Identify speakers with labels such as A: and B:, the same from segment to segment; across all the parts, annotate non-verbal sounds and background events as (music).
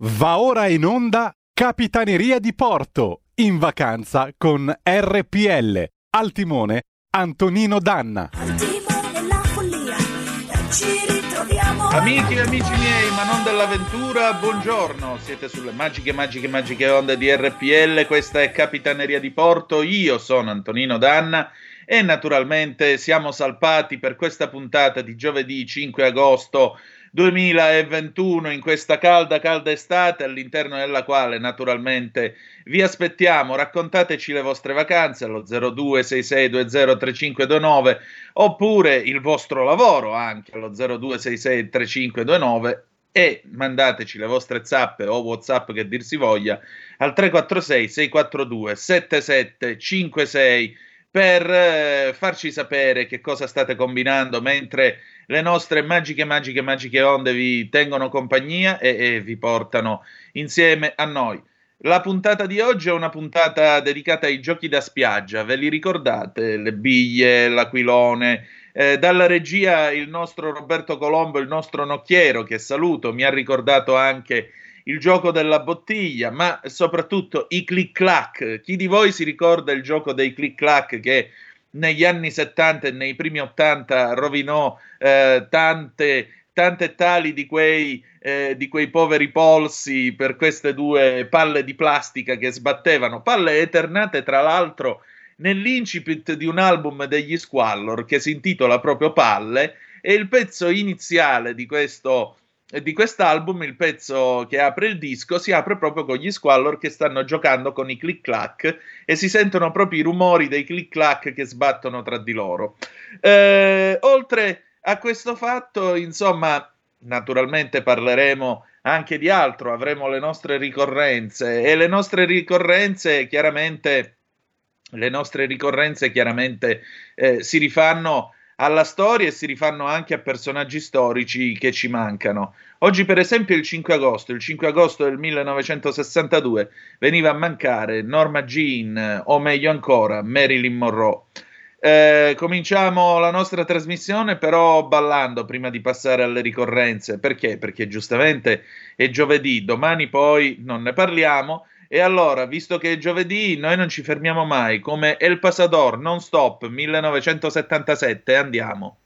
A: Va ora in onda Capitaneria di Porto, in vacanza con RPL. Al timone Antonino Danna.
B: Al timone la follia, ci ritroviamo.
C: Amici e amici miei, ma non dell'avventura, buongiorno. Siete sulle magiche, magiche, magiche onde di RPL. Questa è Capitaneria di Porto. Io sono Antonino Danna e naturalmente siamo salpati per questa puntata di giovedì 5 agosto 2021 in questa calda, calda estate all'interno della quale naturalmente vi aspettiamo. Raccontateci le vostre vacanze allo 0266203529 oppure il vostro lavoro anche allo 02663529 e mandateci le vostre zappe o whatsapp che dir si voglia al 346 642 7756 per eh, farci sapere che cosa state combinando mentre le nostre magiche, magiche, magiche onde vi tengono compagnia e, e vi portano insieme a noi. La puntata di oggi è una puntata dedicata ai giochi da spiaggia, ve li ricordate? Le biglie, l'aquilone. Eh, dalla regia il nostro Roberto Colombo, il nostro nocchiero, che saluto, mi ha ricordato anche il gioco della bottiglia, ma soprattutto i click clack. Chi di voi si ricorda il gioco dei click clack che negli anni 70 e nei primi 80 rovinò eh, tante, tante tali di quei, eh, di quei poveri polsi per queste due palle di plastica che sbattevano, palle eternate tra l'altro nell'incipit di un album degli Squallor che si intitola proprio Palle e il pezzo iniziale di questo di quest'album, il pezzo che apre il disco, si apre proprio con gli Squallor che stanno giocando con i click clack e si sentono proprio i rumori dei click clack che sbattono tra di loro. Eh, oltre a questo fatto, insomma, naturalmente parleremo anche di altro, avremo le nostre ricorrenze e le nostre ricorrenze chiaramente le nostre ricorrenze chiaramente eh, si rifanno alla storia e si rifanno anche a personaggi storici che ci mancano. Oggi, per esempio, il 5 agosto, il 5 agosto del 1962, veniva a mancare Norma Jean, o meglio ancora, Marilyn Monroe. Eh, cominciamo la nostra trasmissione però ballando prima di passare alle ricorrenze. Perché? Perché giustamente è giovedì, domani poi non ne parliamo e allora, visto che è giovedì, noi non ci fermiamo mai, come El Pasador non stop 1977, andiamo.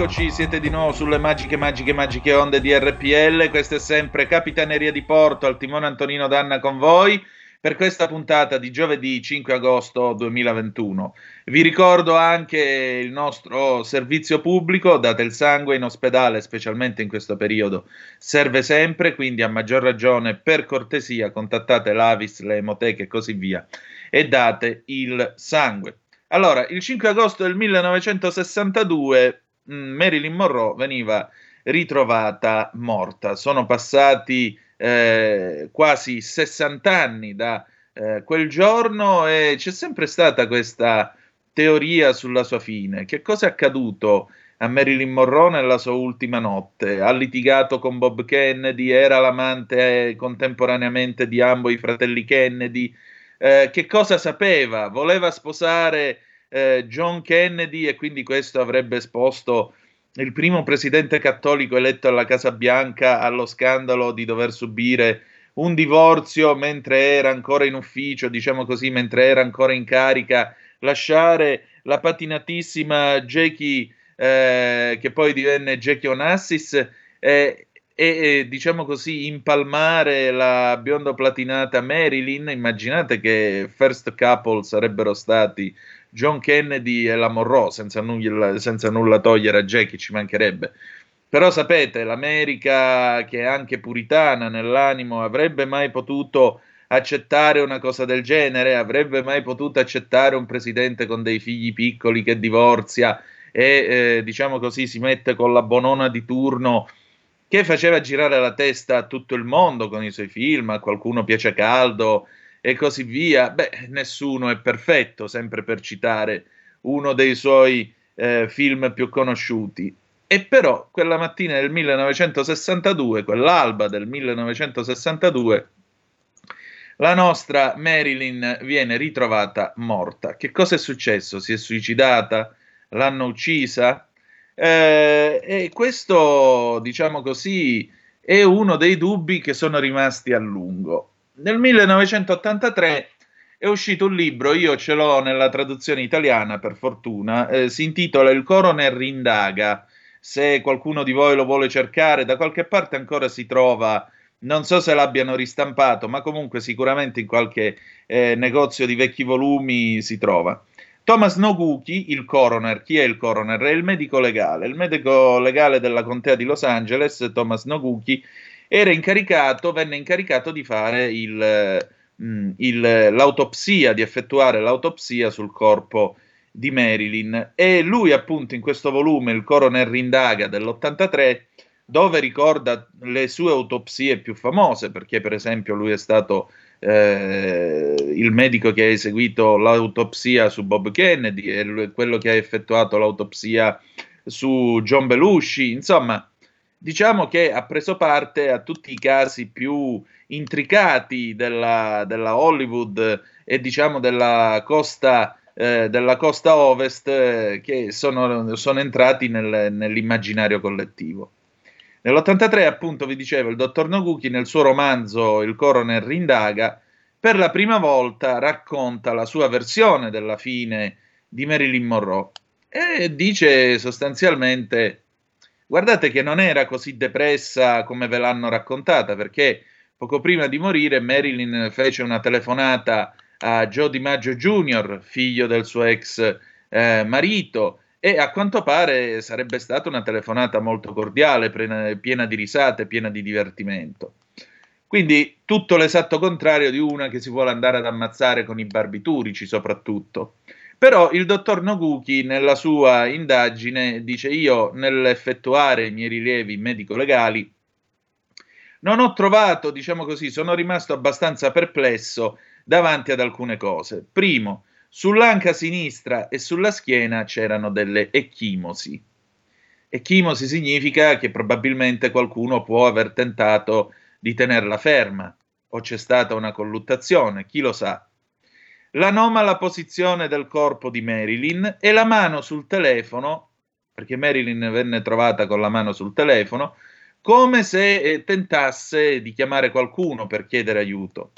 C: Eccoci, siete di nuovo sulle magiche, magiche, magiche onde di RPL. Questa è sempre Capitaneria di Porto, al timone Antonino Danna con voi per questa puntata di giovedì 5 agosto 2021. Vi ricordo anche il nostro servizio pubblico, date il sangue in ospedale, specialmente in questo periodo, serve sempre, quindi a maggior ragione, per cortesia, contattate l'Avis, le emoteche e così via e date il sangue. Allora, il 5 agosto del 1962 mh, mm, Marilyn Monroe veniva ritrovata morta. Sono passati eh, quasi 60 anni da eh, quel giorno e c'è sempre stata questa teoria sulla sua fine. Che cosa è accaduto a Marilyn Monroe nella sua ultima notte? Ha litigato con Bob Kennedy, era l'amante eh, contemporaneamente di ambo i fratelli Kennedy. Eh, che cosa sapeva? Voleva sposare eh, John Kennedy e quindi questo avrebbe esposto il primo presidente cattolico eletto alla Casa Bianca allo scandalo di dover subire un divorzio mentre era ancora in ufficio, diciamo così, mentre era ancora in carica, lasciare la patinatissima Jackie, eh, che poi divenne Jackie Onassis, eh, e, diciamo così impalmare la bionda platinata Marilyn. Immaginate che first couple sarebbero stati John Kennedy e la Monroe, senza nulla, senza nulla togliere a Jackie, ci mancherebbe. Però sapete, l'America, che è anche puritana nell'animo, avrebbe mai potuto accettare una cosa del genere? Avrebbe mai potuto accettare un presidente con dei figli piccoli che divorzia e, eh, diciamo così, si mette con la bonona di turno che faceva girare la testa a tutto il mondo con i suoi film, a qualcuno piace caldo, e così via. Beh, nessuno è perfetto, sempre per citare uno dei suoi eh, film più conosciuti. E però quella mattina del 1962, quell'alba del 1962, la nostra Marilyn viene ritrovata morta. Che cosa è successo? Si è suicidata? L'hanno uccisa? Eh, e questo, diciamo così, è uno dei dubbi che sono rimasti a lungo. Nel 1983 è uscito un libro, io ce l'ho nella traduzione italiana per fortuna, eh, si intitola Il coroner indaga. Se qualcuno di voi lo vuole cercare, da qualche parte ancora si trova, non so se l'abbiano ristampato, ma comunque sicuramente in qualche eh, negozio di vecchi volumi si trova. Thomas Noguchi, il coroner, chi è il coroner? È il medico legale, il medico legale della contea di Los Angeles, Thomas Noguchi, era incaricato, venne incaricato di fare il, mm, il, l'autopsia, di effettuare l'autopsia sul corpo di Marilyn. E lui appunto in questo volume, il coroner Rindaga dell'83, dove ricorda le sue autopsie più famose, perché per esempio lui è stato eh, il medico che ha eseguito l'autopsia su Bob Kennedy e quello che ha effettuato l'autopsia su John Belushi, insomma diciamo che ha preso parte a tutti i casi più intricati della, della Hollywood e diciamo della costa, eh, della costa ovest eh, che sono, sono entrati nel, nell'immaginario collettivo. Nell'83, appunto, vi dicevo, il dottor Noguchi nel suo romanzo Il coroner rindaga, per la prima volta racconta la sua versione della fine di Marilyn Monroe e dice sostanzialmente Guardate che non era così depressa come ve l'hanno raccontata, perché poco prima di morire Marilyn fece una telefonata a Joe DiMaggio Jr., figlio del suo ex eh, marito, e a quanto pare sarebbe stata una telefonata molto cordiale, piena, piena di risate, piena di divertimento. Quindi tutto l'esatto contrario di una che si vuole andare ad ammazzare con i barbiturici, soprattutto. Però il dottor Noguchi nella sua indagine dice io nell'effettuare i miei rilievi medico-legali non ho trovato, diciamo così, sono rimasto abbastanza perplesso davanti ad alcune cose. Primo, sull'anca sinistra e sulla schiena c'erano delle ecchimosi. Ecchimosi significa che probabilmente qualcuno può aver tentato di tenerla ferma o c'è stata una colluttazione, chi lo sa l'anomala posizione del corpo di Marilyn e la mano sul telefono, perché Marilyn venne trovata con la mano sul telefono, come se eh, tentasse di chiamare qualcuno per chiedere aiuto.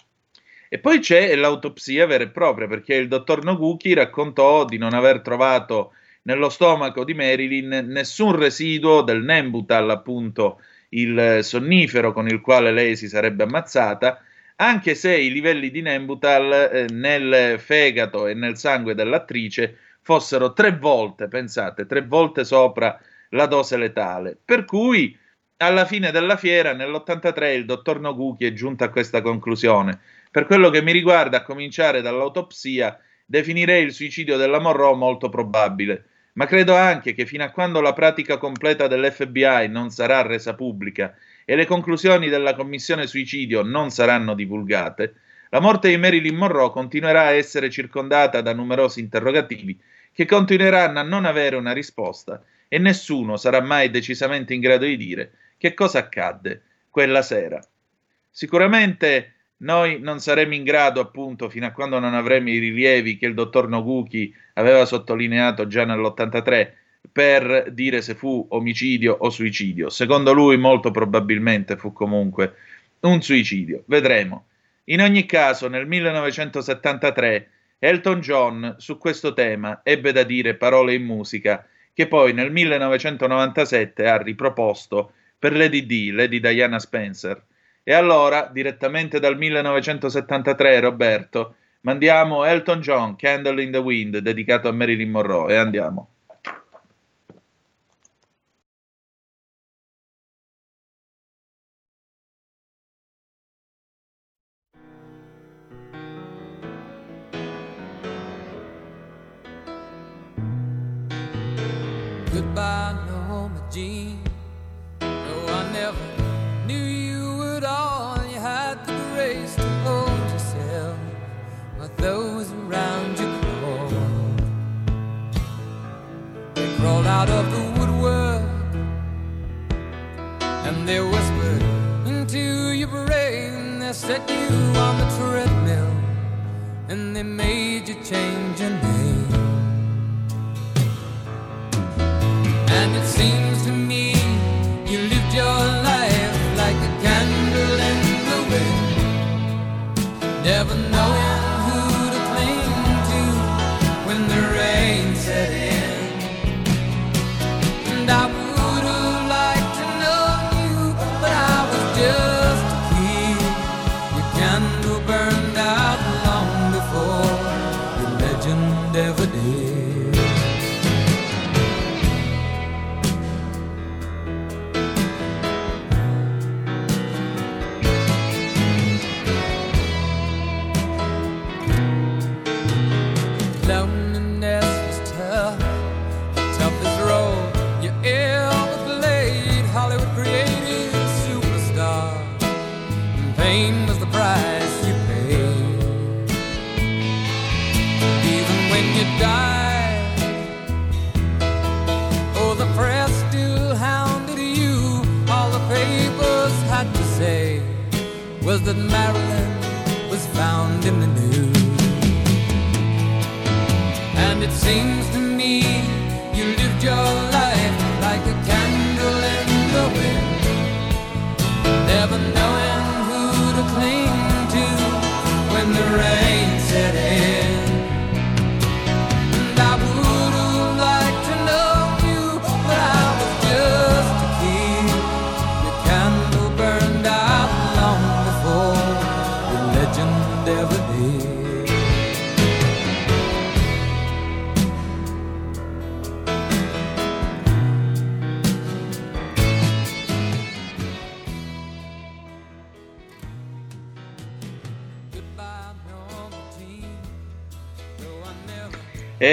C: E poi c'è l'autopsia vera e propria, perché il dottor Noguchi raccontò di non aver trovato nello stomaco di Marilyn nessun residuo del Nembutal, appunto il sonnifero con il quale lei si sarebbe ammazzata, anche se i livelli di Nembutal eh, nel fegato e nel sangue dell'attrice fossero tre volte, pensate, tre volte sopra la dose letale. Per cui alla fine della fiera, nell'83, il dottor Noguchi è giunto a questa conclusione. Per quello che mi riguarda, a cominciare dall'autopsia, definirei il suicidio della Monroe molto probabile, ma credo anche che fino a quando la pratica completa dell'FBI non sarà resa pubblica e le conclusioni della commissione suicidio non saranno divulgate, la morte di Marilyn Monroe continuerà a essere circondata da numerosi interrogativi che continueranno a non avere una risposta e nessuno sarà mai decisamente in grado di dire che cosa accadde quella sera. Sicuramente noi non saremo in grado, appunto, fino a quando non avremo i rilievi che il dottor Noguchi aveva sottolineato già nell'83, per dire se fu omicidio o suicidio. Secondo lui, molto probabilmente fu comunque un suicidio. Vedremo. In ogni caso, nel 1973 Elton John su questo tema ebbe da dire parole in musica che poi nel 1997 ha riproposto per Lady D, Lady Diana Spencer. E allora, direttamente dal 1973, Roberto, mandiamo Elton John, Candle in the Wind, dedicato a Marilyn Monroe, e andiamo.
D: Out of the woodwork and they whispered into your brain. They set you on the treadmill and they made you change.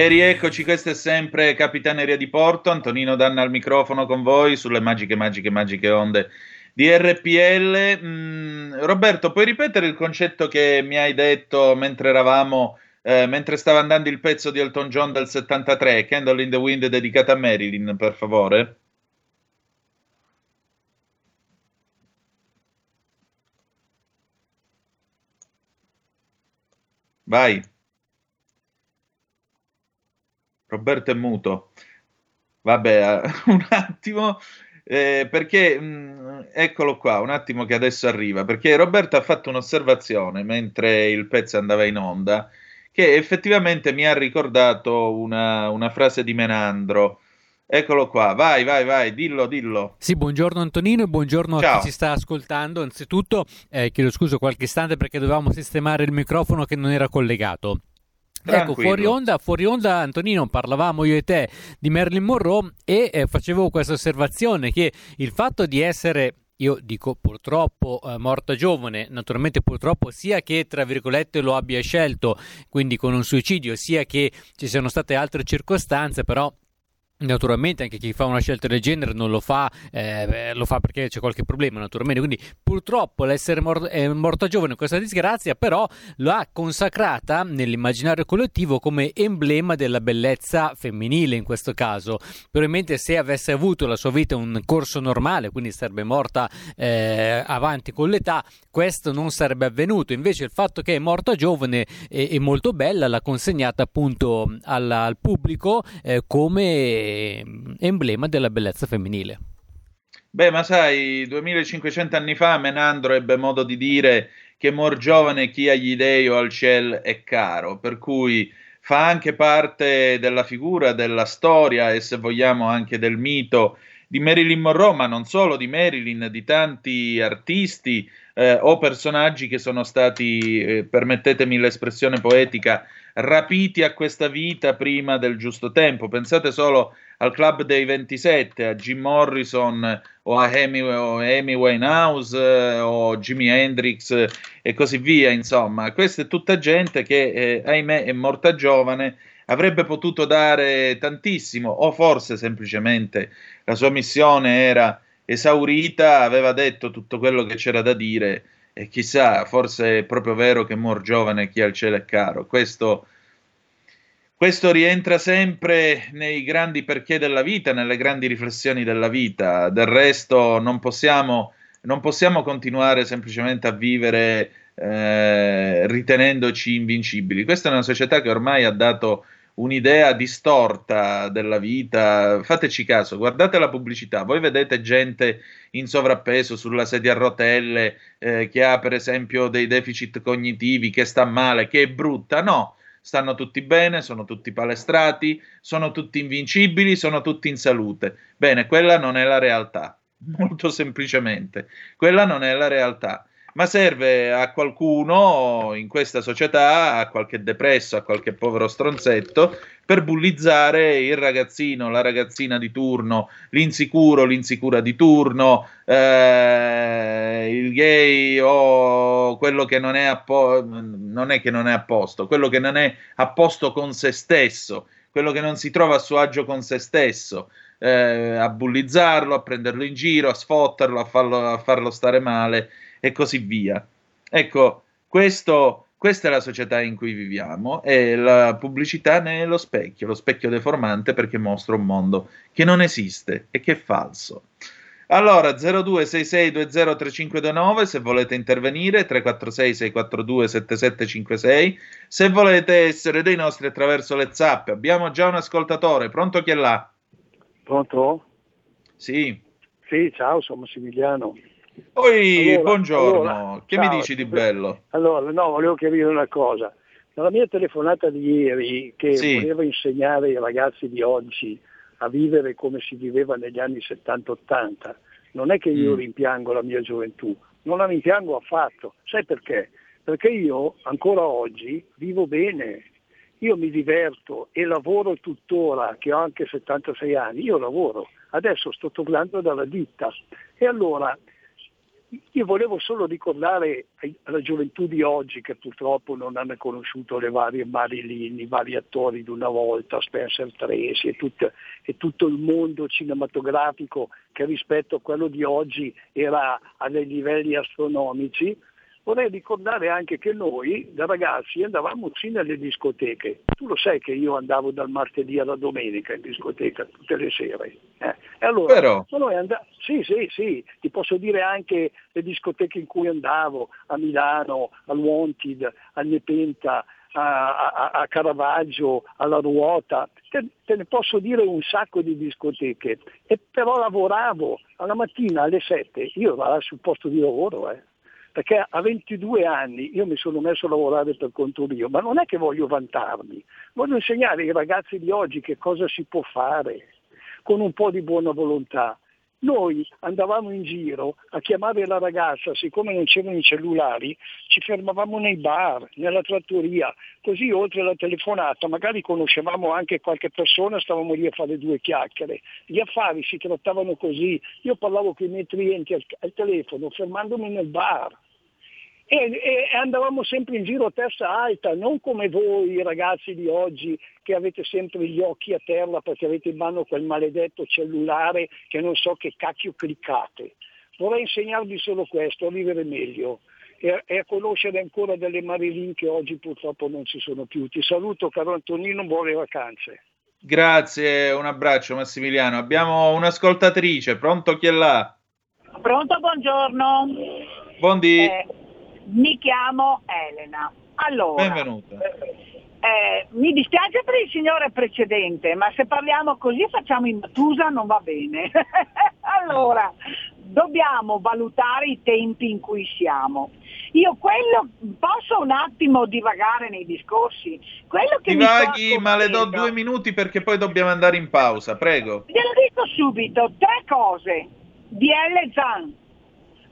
C: Rieccoci, questa è sempre Capitaneria di Porto, Antonino Danna al microfono con voi sulle magiche, magiche, magiche onde di RPL. Mm, Roberto, puoi ripetere il concetto che mi hai detto mentre eravamo, eh, mentre stava andando il pezzo di Elton John del 73, Candle in the Wind dedicata a Marilyn, per favore? Vai. Roberto è muto. Vabbè, (laughs) un attimo, eh, perché mh, eccolo qua, un attimo che adesso arriva, perché Roberto ha fatto un'osservazione mentre il pezzo andava in onda, che effettivamente mi ha ricordato una, una frase di Menandro. Eccolo qua, vai, vai, vai, dillo, dillo.
E: Sì, buongiorno Antonino e buongiorno
C: Ciao.
E: a chi ci sta ascoltando. Anzitutto eh, chiedo scusa qualche istante perché dovevamo sistemare il microfono che non era collegato. Ecco, fuori onda, fuori onda, Antonino, parlavamo io e te di Marilyn Monroe e eh, facevo questa osservazione che il fatto di essere io dico purtroppo eh, morta giovane, naturalmente purtroppo sia che tra virgolette lo abbia scelto, quindi con un suicidio, sia che ci siano state altre circostanze, però Naturalmente anche chi fa una scelta del genere non lo fa, eh, lo fa perché c'è qualche problema, naturalmente. Quindi purtroppo l'essere mor- morta giovane questa disgrazia, però lo ha consacrata nell'immaginario collettivo come emblema della bellezza femminile in questo caso. Probabilmente se avesse avuto la sua vita un corso normale, quindi sarebbe morta eh, avanti con l'età, questo non sarebbe avvenuto. Invece il fatto che è morta giovane e, molto bella l'ha consegnata appunto al, al pubblico eh, come emblema della bellezza femminile.
C: Beh, ma sai, 2500 anni fa Menandro ebbe modo di dire che mor giovane chi agli dei o al ciel è caro, per cui fa anche parte della figura, della storia e se vogliamo anche del mito di Marilyn Monroe, ma non solo di Marilyn, di tanti artisti eh, o personaggi che sono stati, eh, permettetemi l'espressione poetica, rapiti a questa vita prima del giusto tempo. Pensate solo al Club dei 27, a Jim Morrison o a Amy, o Amy Winehouse eh, o Jimi Hendrix eh, e così via. Insomma, questa è tutta gente che, eh, ahimè, è morta giovane. Avrebbe potuto dare tantissimo, o forse semplicemente la sua missione era esaurita, aveva detto tutto quello che c'era da dire e chissà, forse è proprio vero che muor giovane chi al cielo è caro. Questo, questo rientra sempre nei grandi perché della vita, nelle grandi riflessioni della vita. Del resto non possiamo, non possiamo continuare semplicemente a vivere eh, ritenendoci invincibili. Questa è una società che ormai ha dato un'idea distorta della vita. Fateci caso, guardate la pubblicità, voi vedete gente in sovrappeso sulla sedia a rotelle eh, che ha per esempio dei deficit cognitivi, che sta male, che è brutta. No, stanno tutti bene, sono tutti palestrati, sono tutti invincibili, sono tutti in salute. Bene, quella non è la realtà. (laughs) Molto semplicemente, quella non è la realtà ma serve a qualcuno in questa società, a qualche depresso, a qualche povero stronzetto, per bullizzare il ragazzino, la ragazzina di turno, l'insicuro, l'insicura di turno, eh, il gay o quello che non è, a po- non è che non è a posto, quello che non è a posto con se stesso, quello che non si trova a suo agio con se stesso. Eh, a bullizzarlo, a prenderlo in giro, a sfotterlo, a farlo, a farlo stare male e così via. Ecco, questo, questa è la società in cui viviamo e la pubblicità ne è lo specchio, lo specchio deformante perché mostra un mondo che non esiste e che è falso. Allora, 0266203529 se volete intervenire, 346 642 7756 se volete essere dei nostri attraverso le zappe. Abbiamo già un ascoltatore, pronto chi è là?
F: Pronto?
C: Sì.
F: Sì, ciao, sono Massimiliano.
C: Poi,
F: Allora,
C: buongiorno,
F: allora,
C: che
F: ciao.
C: mi dici di bello?
F: Allora, no, volevo chiarire una cosa. Nella mia telefonata di ieri, che
C: Sì.
F: voleva insegnare ai ragazzi di oggi a vivere come si viveva negli anni 70-80, non è che io
C: Mm.
F: rimpiango la mia gioventù, non la rimpiango affatto. Sai perché? Perché io ancora oggi vivo bene, io mi diverto e lavoro tuttora, che ho anche 76 anni, io lavoro, adesso sto tornando dalla ditta e allora io volevo solo ricordare alla gioventù di oggi che purtroppo non hanno conosciuto le varie Marilyn, i vari attori di una volta, Spencer Tracy e, tut- e tutto il mondo cinematografico che rispetto a quello di oggi era a dei livelli astronomici, vorrei ricordare anche che noi da ragazzi andavamo sì nelle discoteche. Tu lo sai che io andavo dal martedì alla domenica in discoteca tutte le sere. eh. E allora
C: Però,
F: noi and- sì, sì, sì, ti posso dire anche le discoteche in cui andavo, a Milano, al Wanted, al Nepenta, a, a- a Caravaggio, alla Ruota, te, te ne posso dire un sacco di discoteche, e però lavoravo alla mattina alle 7, io ero sul posto di lavoro, eh. Perché a 22 anni io mi sono messo a lavorare per conto mio, ma non è che voglio vantarmi, voglio insegnare ai ragazzi di oggi che cosa si può fare con un po' di buona volontà. Noi andavamo in giro a chiamare la ragazza, siccome non c'erano i cellulari, ci fermavamo nei bar, nella trattoria, così oltre alla telefonata magari conoscevamo anche qualche persona, stavamo lì a fare due chiacchiere. Gli affari si trattavano così, io parlavo con i miei clienti al, al telefono, fermandomi nel bar. E, e, andavamo sempre in giro a testa alta, non come voi ragazzi di oggi che avete sempre gli occhi a terra perché avete in mano quel maledetto cellulare che non so che cacchio cliccate. Vorrei insegnarvi solo questo, a vivere meglio e, e a conoscere ancora delle Marilyn che oggi purtroppo non ci sono più. Ti saluto caro Antonino, buone vacanze.
C: Grazie, un abbraccio Massimiliano. Abbiamo un'ascoltatrice, pronto chi è là?
G: Pronto, buongiorno.
C: Buondì.
G: Eh, mi chiamo Elena. Allora,
C: Benvenuta.
G: eh, mi dispiace per il signore precedente, ma se parliamo così facciamo in Matusa non va bene. (laughs) allora, dobbiamo valutare i tempi in cui siamo. Io quello, posso un attimo divagare nei discorsi? Quello che
C: Divaghi, ma le do due minuti perché poi dobbiamo andare in pausa, prego.
G: Glielo dico subito, tre cose. DL Zan,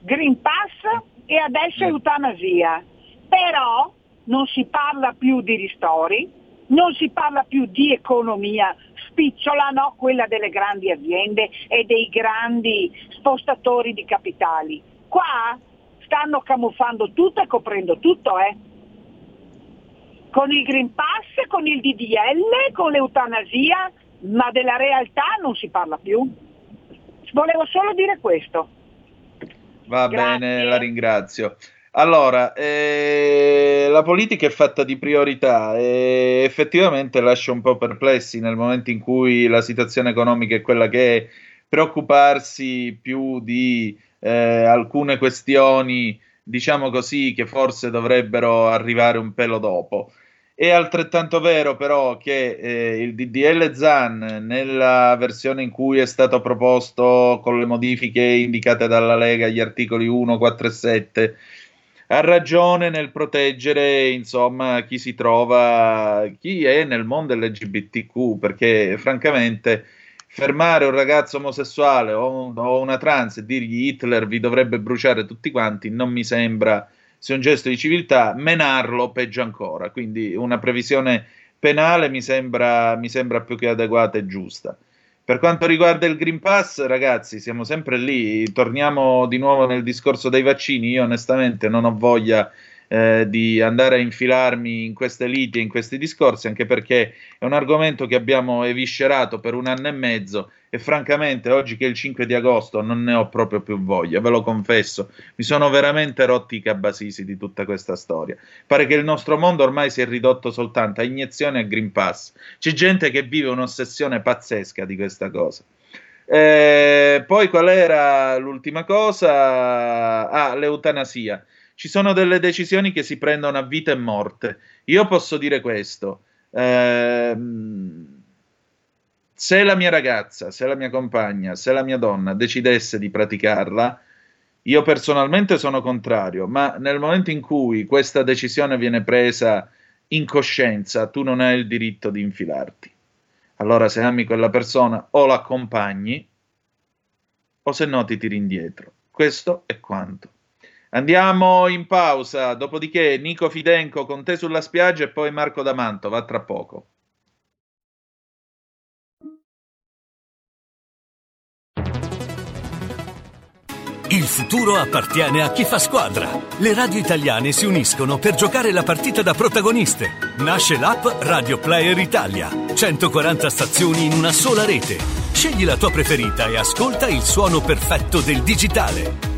G: Green Pass e adesso
C: Mm.
G: eutanasia. Però non si parla più di ristori, non si parla più di economia spicciola, no, quella delle grandi aziende e dei grandi spostatori di capitali. Qua stanno camuffando tutto e coprendo tutto, eh. Con il Green Pass, con il DDL, con l'eutanasia, ma della realtà non si parla più. Volevo solo dire questo.
C: Va
G: Grazie.
C: bene, la ringrazio. Allora, eh, la politica è fatta di priorità e effettivamente lascia un po' perplessi nel momento in cui la situazione economica è quella che è, preoccuparsi più di eh, alcune questioni, diciamo così, che forse dovrebbero arrivare un pelo dopo. È altrettanto vero però che eh, il DDL ZAN nella versione in cui è stato proposto con le modifiche indicate dalla Lega agli articoli 1, 4 e 7 ha ragione nel proteggere insomma chi si trova, chi è nel mondo LGBTQ perché francamente fermare un ragazzo omosessuale o, o una trans e dirgli Hitler vi dovrebbe bruciare tutti quanti non mi sembra sia un gesto di civiltà, menarlo peggio ancora, quindi una previsione penale mi sembra, mi sembra più che adeguata e giusta. Per quanto riguarda il Green Pass, ragazzi, siamo sempre lì, torniamo di nuovo nel discorso dei vaccini, io onestamente non ho voglia eh, di andare a infilarmi in queste liti e in questi discorsi, anche perché è un argomento che abbiamo eviscerato per un anno e mezzo e francamente oggi che è il 5 di agosto non ne ho proprio più voglia, ve lo confesso, mi sono veramente rotti i cabasisi di tutta questa storia. Pare che il nostro mondo ormai si è ridotto soltanto a iniezioni e Green Pass. C'è gente che vive un'ossessione pazzesca di questa cosa. Eh, poi qual era l'ultima cosa? Ah, l'eutanasia. Ci sono delle decisioni che si prendono a vita e morte. Io posso dire questo. ehm, se la mia ragazza, se la mia compagna, se la mia donna decidesse di praticarla, io personalmente sono contrario, ma nel momento in cui questa decisione viene presa in coscienza, tu non hai il diritto di infilarti. Allora, se ami quella persona, o l'accompagni, o se no ti tiri indietro. Questo è quanto. Andiamo in pausa, dopodiché Nico Fidenco con te sulla spiaggia e poi Marco D'Amanto, va tra poco.
H: Il futuro appartiene a chi fa squadra. Le radio italiane si uniscono per giocare la partita da protagoniste. Nasce l'app Radio Player Italia. 140 stazioni in una sola rete. Scegli la tua preferita e ascolta il suono perfetto del digitale.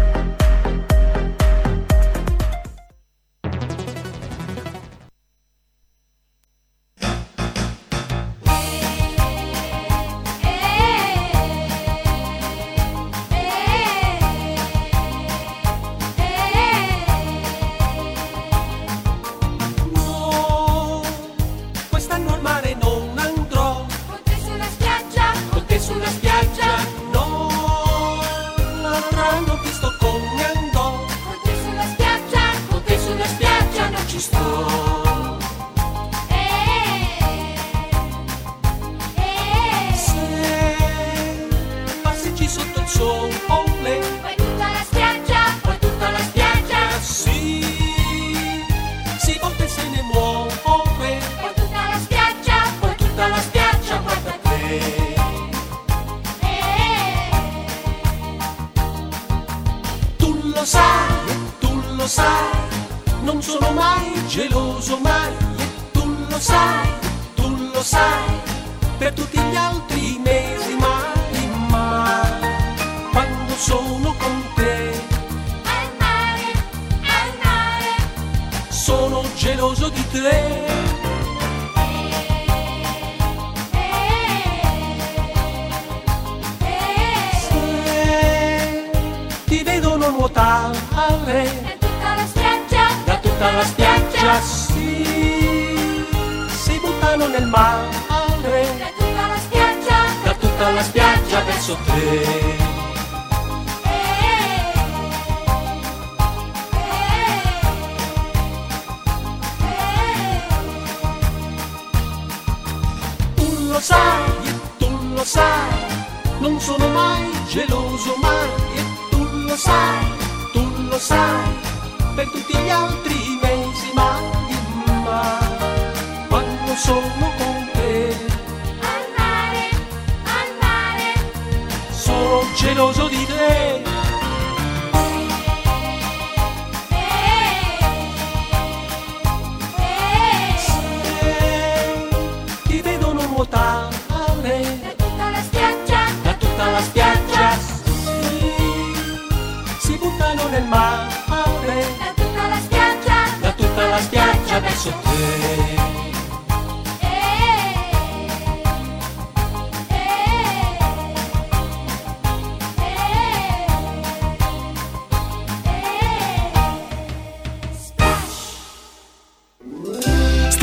I: Sto.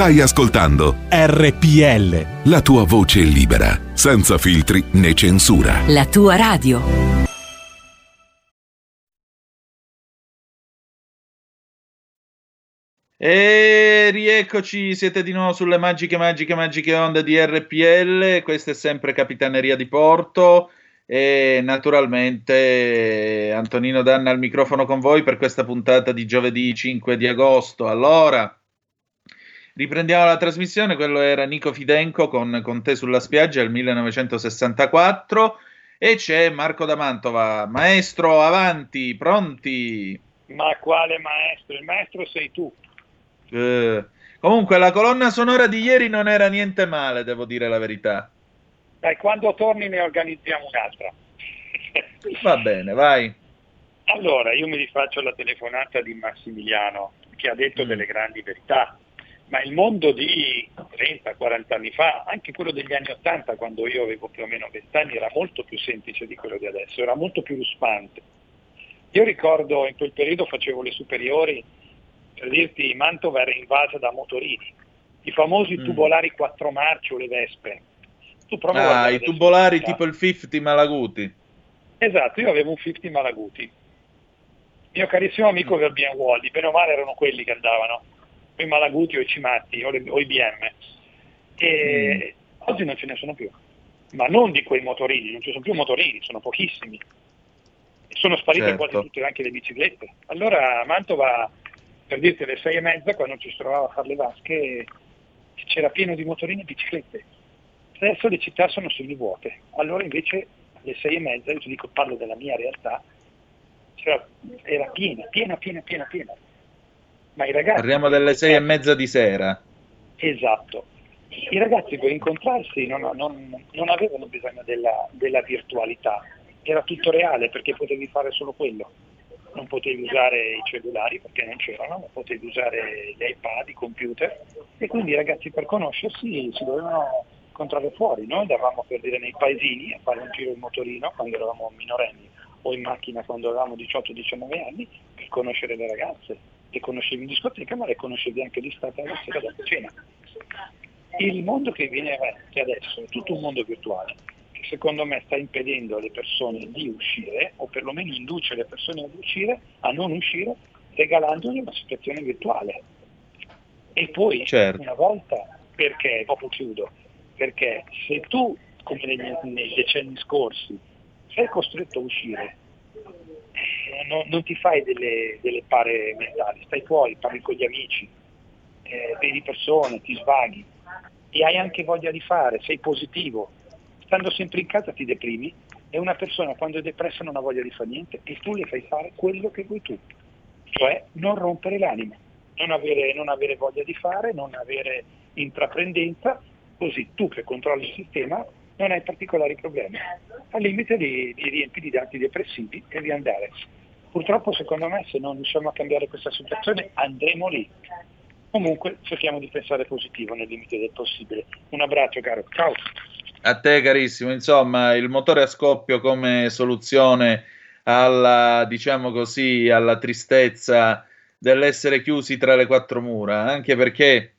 J: Stai ascoltando
A: RPL.
J: la tua voce libera, senza filtri né censura.
K: La tua radio.
C: E rieccoci, siete di nuovo sulle magiche, magiche, magiche onde di RPL. Questa è sempre Capitaneria di Porto. E naturalmente Antonino Danna al microfono con voi per questa puntata di giovedì 5 di agosto. Allora, riprendiamo la trasmissione. Quello era Nico Fidenco con, con te sulla spiaggia del 1964. E c'è Marco da Mantova. Maestro, avanti, pronti?
L: Ma quale maestro? Il maestro sei tu.
C: Eh, comunque, la colonna sonora di ieri non era niente male, devo dire la verità.
L: Dai, quando torni ne organizziamo un'altra. (laughs)
C: Va bene, vai.
L: Allora, io mi rifaccio la telefonata di Massimiliano che ha detto
C: Mm.
L: delle grandi verità, ma il mondo di 30-40 anni fa, anche quello degli anni 80, quando io avevo più o meno 20 anni, era molto più semplice di quello di adesso, era molto più ruspante. Io ricordo in quel periodo facevo le superiori, per dirti, Mantova era invasa da motorini, i famosi
C: Mm.
L: tubolari quattro marce o le vespe. Tu
C: Ah, i tubolari tipo il 50 Malaguti.
L: Esatto, io avevo un 50 Malaguti. Mio carissimo amico
C: Mm.
L: BMW Wally, bene o male erano quelli che andavano, i Malaguti o i Cimatti o, le- o i BM. E
C: Mm.
L: oggi non ce ne sono più, ma non di quei motorini, non ci sono più motorini, sono pochissimi. Sono sparite
C: Certo.
L: quasi tutte anche le biciclette. Allora Mantova, per dirti alle sei e mezza, quando ci si trovava a fare le vasche, c'era pieno di motorini e biciclette. Adesso le città sono semivuote, allora invece alle sei e mezza, io ti dico, parlo della mia realtà, c'era- era piena, piena, piena, piena, piena. Ma i ragazzi...
C: Parliamo delle sei e mezza di sera.
L: Esatto. I ragazzi per incontrarsi non, non- non avevano bisogno della, della virtualità, era tutto reale perché potevi fare solo quello. Non potevi usare i cellulari perché non c'erano, non potevi usare gli iPad, i computer e quindi i ragazzi per conoscersi si dovevano incontrare fuori. Noi andavamo per dire nei paesini a fare un giro in motorino quando eravamo minorenni o in macchina quando avevamo 18-19 anni per conoscere le ragazze. Le conoscevi in discoteca ma le conoscevi anche di stata la sera dopo cena. Il mondo che viene avanti adesso è tutto un mondo virtuale che secondo me sta impedendo alle persone di uscire o perlomeno induce le persone ad uscire, a non uscire, regalandogli una situazione virtuale. E poi
C: Certo.
L: una volta, perché, dopo chiudo, perché se tu, come negli, nei decenni scorsi, sei costretto a uscire, non, non ti fai delle, delle pare mentali, stai fuori, parli con gli amici, eh, vedi persone, ti svaghi e hai anche voglia di fare, sei positivo. Stando sempre in casa ti deprimi e una persona quando è depressa non ha voglia di fare niente e tu le fai fare quello che vuoi tu, cioè non rompere l'anima, non avere, non avere voglia di fare, non avere intraprendenza, così tu che controlli il sistema non hai particolari problemi. Al limite li, li riempi di dati depressivi e di andare. Purtroppo secondo me se non riusciamo a cambiare questa situazione andremo lì. Comunque cerchiamo di pensare positivo nel limite del possibile. Un abbraccio caro, ciao!
C: A te carissimo, insomma, il motore a scoppio come soluzione alla, diciamo così, alla tristezza dell'essere chiusi tra le quattro mura, anche perché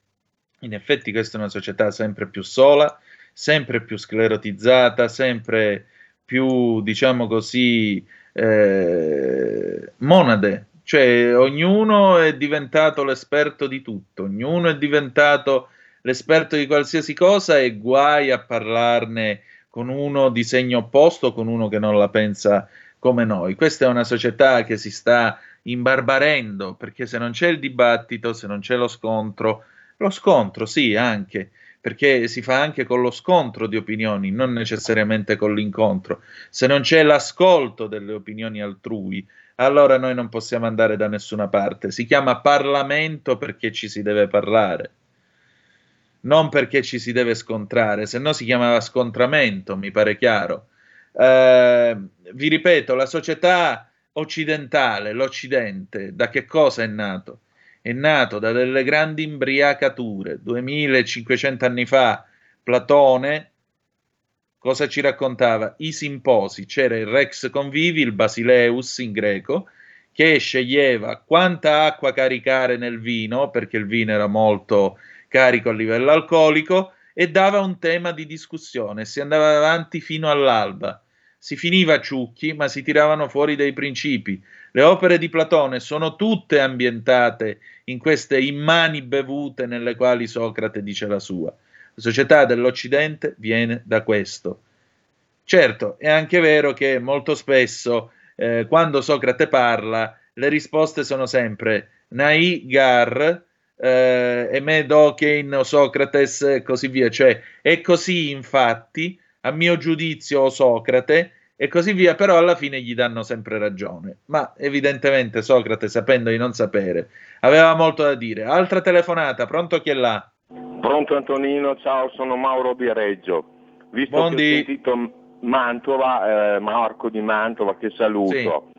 C: in effetti questa è una società sempre più sola, sempre più sclerotizzata, sempre più, diciamo così, eh, monade, cioè ognuno è diventato l'esperto di tutto, ognuno è diventato l'esperto di qualsiasi cosa e guai a parlarne con uno di segno opposto, con uno che non la pensa come noi. Questa è una società che si sta imbarbarendo perché se non c'è il dibattito, se non c'è lo scontro, lo scontro sì anche, perché si fa anche con lo scontro di opinioni, non necessariamente con l'incontro. Se non c'è l'ascolto delle opinioni altrui, allora noi non possiamo andare da nessuna parte. Si chiama Parlamento perché ci si deve parlare, non perché ci si deve scontrare, se no si chiamava scontramento, mi pare chiaro. Eh, vi ripeto, la società occidentale, l'Occidente, da che cosa è nato? È nato da delle grandi imbriacature. 2500 anni fa Platone cosa ci raccontava? I simposi, c'era il Rex Convivi, il Basileus in greco, che sceglieva quanta acqua caricare nel vino, perché il vino era molto carico a livello alcolico, e dava un tema di discussione. Si andava avanti fino all'alba. Si finiva ciucchi, ma si tiravano fuori dei principi. Le opere di Platone sono tutte ambientate in queste immani bevute nelle quali Socrate dice la sua. La società dell'Occidente viene da questo. Certo, è anche vero che molto spesso eh, quando Socrate parla le risposte sono sempre Nai Gar, eh, Eme Dokein o Socrates e così via, cioè è così infatti, a mio giudizio Socrate e così via, però alla fine gli danno sempre ragione. Ma evidentemente Socrate, sapendo di non sapere, aveva molto da dire. Altra telefonata, pronto chi è là?
M: Pronto Antonino, ciao, sono Mauro di Reggio. Visto
C: Buondì.
M: che ho sentito Mantova, eh, Marco di Mantova, che saluto.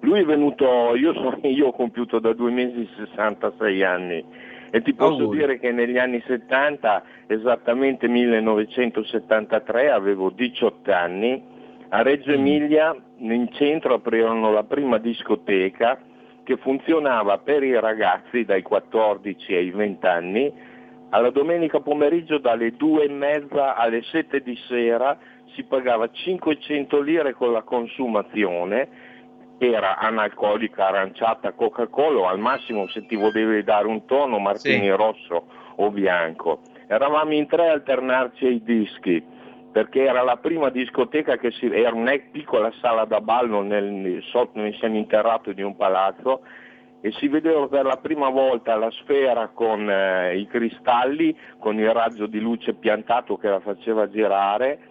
M: Lui è venuto, io, sono, io ho compiuto da due mesi 66 anni e ti posso
C: Auguri.
M: dire che negli anni 70, esattamente 1973, avevo 18 anni, a Reggio Emilia in centro aprirono la prima discoteca che funzionava per i ragazzi dai 14 ai 20 anni. Alla domenica pomeriggio dalle due e mezza alle 7 di sera si pagava 500 lire con la consumazione, era analcolica, aranciata, Coca-Cola o al massimo se ti volevi dare un tono martini
C: Sì.
M: rosso o bianco. Eravamo in tre a alternarci ai dischi perché era la prima discoteca che si, era una piccola sala da ballo nel, sotto nel seminterrato di un palazzo e si vedeva per la prima volta la sfera con eh, i cristalli, con il raggio di luce piantato che la faceva girare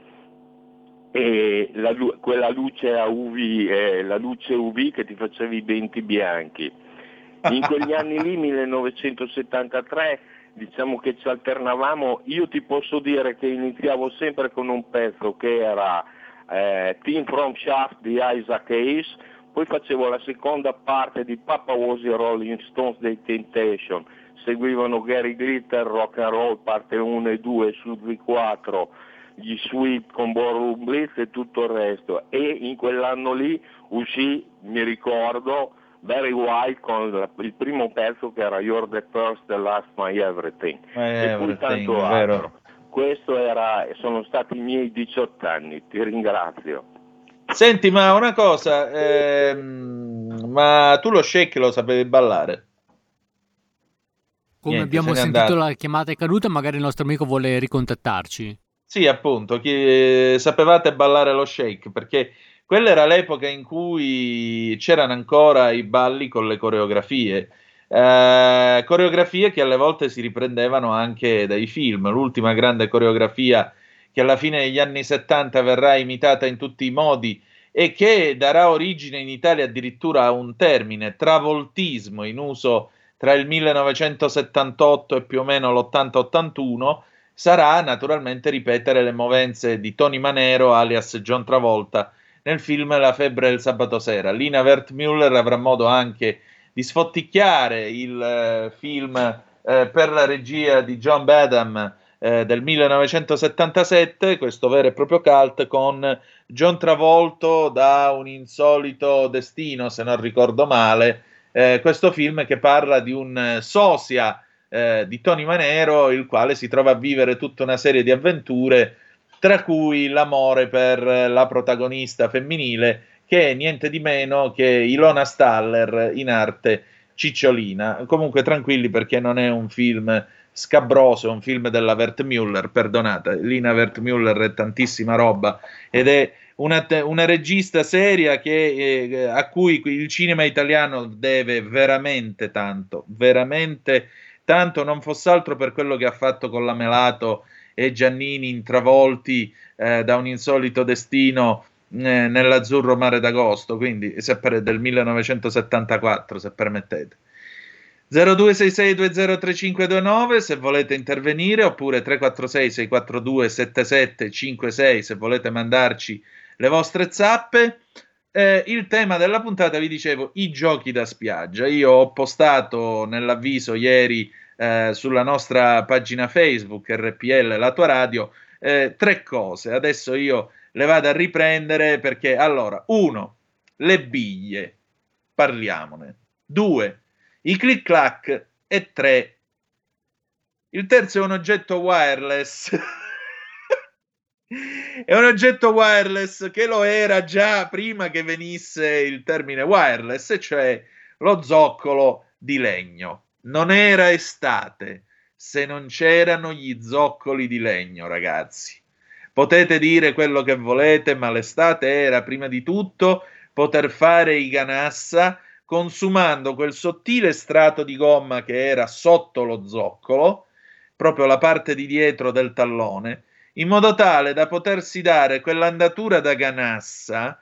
M: e la quella luce a UV, eh, la luce UV che ti faceva i denti bianchi. In quegli anni lì, (laughs) 1973, diciamo che ci alternavamo, io ti posso dire che iniziavo sempre con un pezzo che era eh, Team from Shaft di Isaac Hayes, poi facevo la seconda parte di Papa Was i Rolling Stones dei Temptation, seguivano Gary Glitter, Rock and Roll parte 1 e 2 su V4, gli Sweet con Ballroom Blitz e tutto il resto e in quell'anno lì uscì, mi ricordo, Barry White con la- il primo pezzo che era You're the First, the Last, My Everything
C: My
M: e poi
C: everything,
M: tanto altro. Questo era, sono stati i miei 18 anni, ti ringrazio.
C: Senti, ma una cosa, ehm, ma tu lo shake lo sapevi ballare?
E: come
C: Niente,
E: abbiamo sentito
C: andato.
E: la chiamata è caduta, magari il nostro amico vuole ricontattarci.
C: Sì, appunto, chi, eh, sapevate ballare lo shake, perché quella era l'epoca in cui c'erano ancora i balli con le coreografie. Eh, coreografie che alle volte si riprendevano anche dai film. L'ultima grande coreografia che alla fine degli anni 70 verrà imitata in tutti i modi e che darà origine in Italia addirittura a un termine, travoltismo, in uso tra il 1978 e più o meno l'80-81, sarà naturalmente ripetere le movenze di Tony Manero alias John Travolta nel film La febbre del sabato sera. Lina Wertmüller avrà modo anche di sfotticchiare il eh, film eh, per la regia di John Badham eh, del 1977, questo vero e proprio cult con John Travolto da un insolito destino, se non ricordo male, eh, questo film che parla di un eh, sosia eh, di Tony Manero, il quale si trova a vivere tutta una serie di avventure, tra cui l'amore per la protagonista femminile, che è niente di meno che Ilona Staller in arte Cicciolina. Comunque tranquilli perché non è un film scabroso, è un film della Wertmüller, perdonate, Lina Wertmüller è tantissima roba ed è una, una regista seria che, eh, a cui il cinema italiano deve veramente tanto, veramente tanto, non fosse altro per quello che ha fatto con la Melato e Giannini intravolti eh, da un insolito destino eh, nell'azzurro mare d'agosto, quindi se per, del 1974, se permettete. 0266203529 se volete intervenire oppure 346 642 7756 se volete mandarci le vostre zappe. Eh, il tema della puntata vi dicevo i giochi da spiaggia. Io ho postato nell'avviso ieri eh, sulla nostra pagina Facebook RPL La tua radio eh, tre cose. Adesso io le vado a riprendere perché allora, uno, le biglie, parliamone. Due, i click clack e tre, il terzo è un oggetto wireless. (laughs) è un oggetto wireless che lo era già prima che venisse il termine wireless, cioè lo zoccolo di legno. Non era estate se non c'erano gli zoccoli di legno, ragazzi. Potete dire quello che volete, ma l'estate era prima di tutto poter fare i ganassa consumando quel sottile strato di gomma che era sotto lo zoccolo, proprio la parte di dietro del tallone, in modo tale da potersi dare quell'andatura da ganassa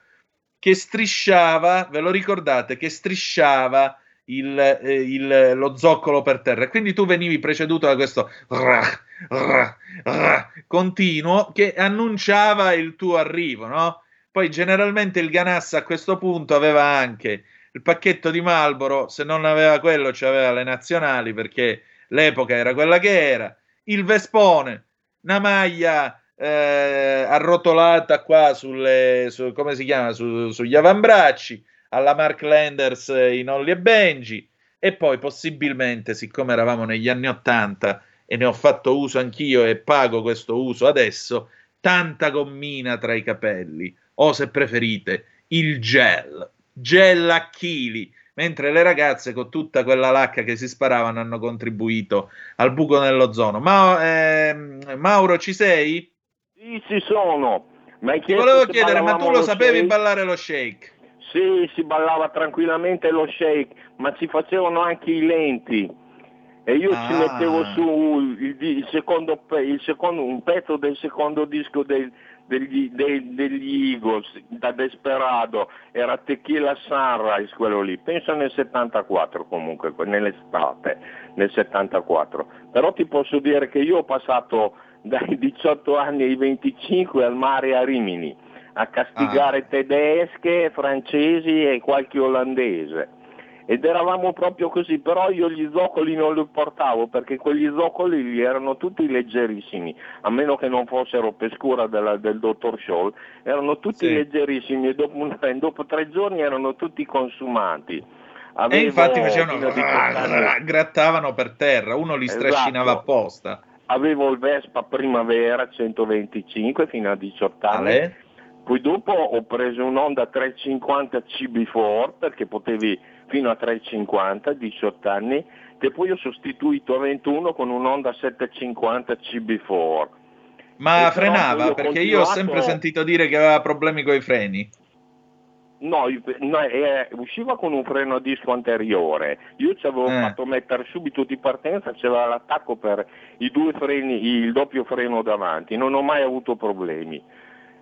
C: che strisciava, ve lo ricordate, che strisciava il, eh, il- lo zoccolo per terra. Quindi tu venivi preceduto da questo rah, rah, rah, continuo che annunciava il tuo arrivo, no? Poi generalmente il ganassa a questo punto aveva anche il pacchetto di Marlboro, se non aveva quello, c'aveva le nazionali perché l'epoca era quella che era, il Vespone, una maglia eh, arrotolata qua sulle, su- come si chiama, su- sugli avambracci, alla Mark Landers in Olli e Benji, e poi possibilmente, siccome eravamo negli anni Ottanta e ne ho fatto uso anch'io e pago questo uso adesso, tanta gommina tra i capelli, o se preferite, il gel, gel a chili, mentre le ragazze con tutta quella lacca che si sparavano hanno contribuito al buco nell'ozono. Ma, ehm, Mauro, ci sei?
M: Sì, ci sono.
C: Ti volevo chiedere, ma tu lo
M: lo
C: sapevi
M: shake?
C: ballare lo shake?
M: Sì, si ballava tranquillamente lo shake, ma si facevano anche i lenti. E io ci
C: Ah.
M: mettevo su il, il secondo, il secondo- un pezzo del secondo disco del- degli, dei- degli Eagles, da Desperado, era Tequila Sunrise quello lì, penso nel 74 comunque, nell'estate, nel 74. Però ti posso dire che io ho passato dai 18 anni ai 25 al mare a Rimini a castigare tedesche, francesi e qualche olandese. Ed eravamo proprio così, però io gli zoccoli non li portavo perché quegli zoccoli lì erano tutti leggerissimi, a meno che non fossero pescura della- del dottor Scholl, erano tutti
C: Sì.
M: leggerissimi e dopo, un- dopo tre giorni erano tutti consumati.
C: E
M: Avevo
C: infatti facevano
M: fino a 18 anni-
C: grattavano per terra, uno li strascinava
M: Esatto.
C: apposta.
M: Avevo il Vespa Primavera 125 fino a 18 anni.
C: Ale?
M: Poi dopo ho preso un Honda 350 CB4 perché potevi fino a 350, 18 anni, che poi ho sostituito a 21 con un Honda 750 CB4.
C: Ma
M: E
C: frenava?
M: ho
C: Perché io ho
M: continuato-
C: sempre sentito dire che aveva problemi con i freni.
M: No, io- no, eh, usciva con un freno a disco anteriore, io ci avevo
C: Eh.
M: fatto mettere subito di partenza, c'era l'attacco per i due freni, il doppio freno davanti, non ho mai avuto problemi.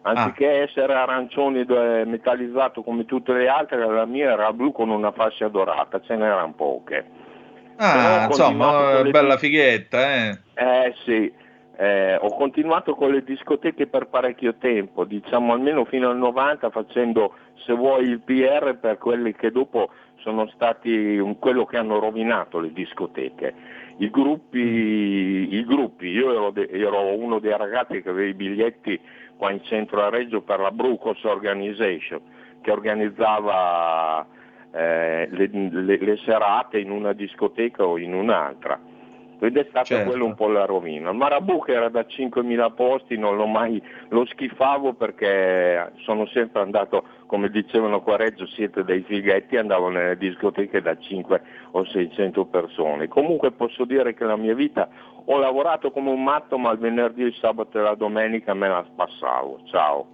M: Anziché
C: Ah.
M: essere arancione metallizzato come tutte le altre, la mia era blu con una fascia dorata, ce n'erano poche.
C: Ah, insomma, bella fighetta, eh.
M: eh sì, eh, ho continuato con le discoteche per parecchio tempo, diciamo almeno fino al 90 facendo se vuoi il PR per quelli che dopo sono stati quello che hanno rovinato le discoteche. I gruppi, i gruppi io ero, de- ero uno dei ragazzi che aveva i biglietti qua in centro a Reggio per la Brucos Organization che organizzava eh, le, le- le serate in una discoteca o in un'altra. Ed è stata
C: Certo.
M: quella un po' la rovina. Il Marabù che era da 5.000 posti non l'ho mai, lo schifavo perché sono sempre andato, come dicevano qua a Reggio, siete dei fighetti, andavo nelle discoteche da 5 o 600 persone. Comunque posso dire che la mia vita ho lavorato come un matto, ma il venerdì, il sabato e la domenica me la spassavo. Ciao.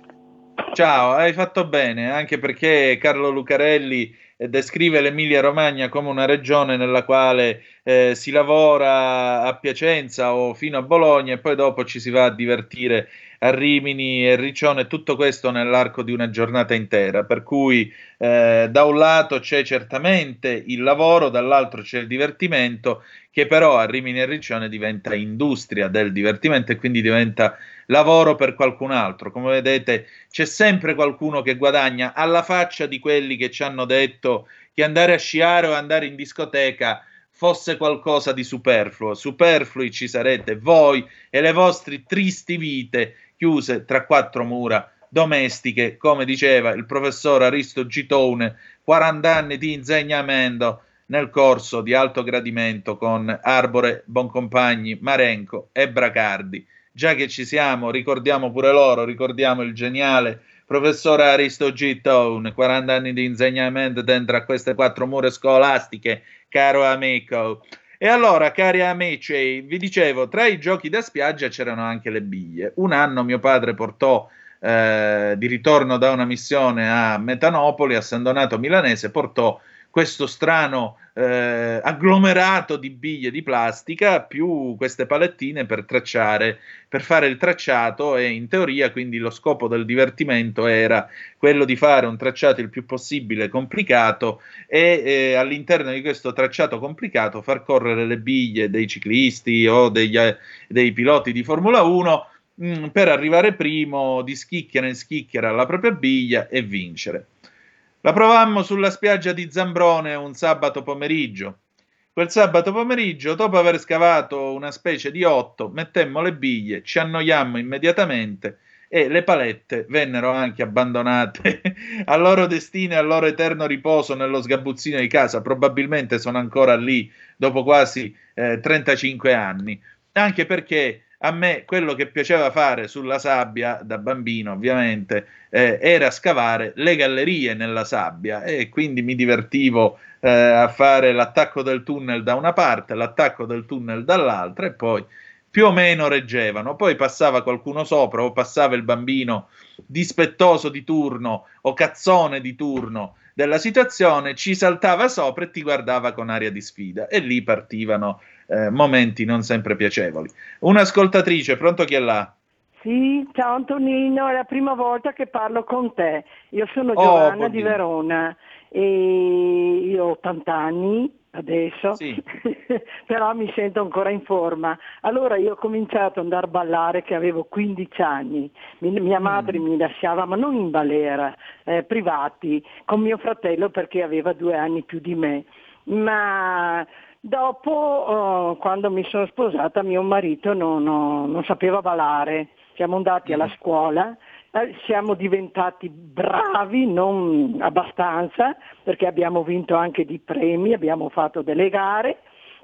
C: Ciao, hai fatto bene, anche perché Carlo Lucarelli descrive l'Emilia Romagna come una regione nella quale eh, si lavora a Piacenza o fino a Bologna e poi dopo ci si va a divertire a Rimini e Riccione, tutto questo nell'arco di una giornata intera, per cui eh, da un lato c'è certamente il lavoro, dall'altro c'è il divertimento, che però a Rimini e Riccione diventa industria del divertimento e quindi diventa lavoro per qualcun altro. Come vedete, c'è sempre qualcuno che guadagna alla faccia di quelli che ci hanno detto che andare a sciare o andare in discoteca fosse qualcosa di superfluo. Superflui ci sarete voi e le vostre tristi vite chiuse tra quattro mura domestiche, come diceva il professor Aristo Gitone, 40 anni di insegnamento nel corso di alto gradimento con Arbore, Boncompagni, Marenco e Bracardi. Già che ci siamo, ricordiamo pure loro, ricordiamo il geniale professore Aristo Gitone, 40 anni di insegnamento dentro a queste quattro mura scolastiche, caro amico. E allora, cari amici, vi dicevo, tra i giochi da spiaggia c'erano anche le biglie. Un anno mio padre portò eh, di ritorno da una missione a Metanopoli, a San Donato Milanese, portò questo strano eh, agglomerato di biglie di plastica più queste palettine per tracciare, per fare il tracciato e in teoria quindi lo scopo del divertimento era quello di fare un tracciato il più possibile complicato e eh, all'interno di questo tracciato complicato far correre le biglie dei ciclisti o degli, eh, dei piloti di Formula 1 mh, per arrivare primo di schicchiera in schicchiera alla propria biglia e vincere. La provammo sulla spiaggia di Zambrone un sabato pomeriggio. Quel sabato pomeriggio, dopo aver scavato una specie di otto, mettemmo le biglie, ci annoiammo immediatamente e le palette vennero anche abbandonate (laughs) al loro destino e al loro eterno riposo nello sgabuzzino di casa. Probabilmente sono ancora lì dopo quasi eh, 35 anni. Anche perché a me quello che piaceva fare sulla sabbia da bambino, ovviamente, eh, era scavare le gallerie nella sabbia e quindi mi divertivo eh, a fare l'attacco del tunnel da una parte, l'attacco del tunnel dall'altra e poi più o meno reggevano. Poi passava qualcuno sopra o passava il bambino dispettoso di turno o cazzone di turno della situazione, ci saltava sopra e ti guardava con aria di sfida e lì partivano eh, momenti non sempre piacevoli. Un'ascoltatrice, pronto chi è là?
N: Sì, ciao Antonino, è la prima volta che parlo con te. Io sono
C: Oh,
N: Giovanna
C: buon
N: di. Verona e io ho 80 anni adesso, (laughs) però mi sento ancora in forma. Allora io ho cominciato ad andare a ballare che avevo 15 anni. Mi- mia madre mi lasciava, ma non in balera, eh, privati, con mio fratello perché aveva due anni più di me. Ma dopo, oh, quando mi sono sposata, mio marito non, non- non sapeva ballare. Siamo andati alla scuola, eh, siamo diventati bravi, non abbastanza, perché abbiamo vinto anche dei premi, abbiamo fatto delle gare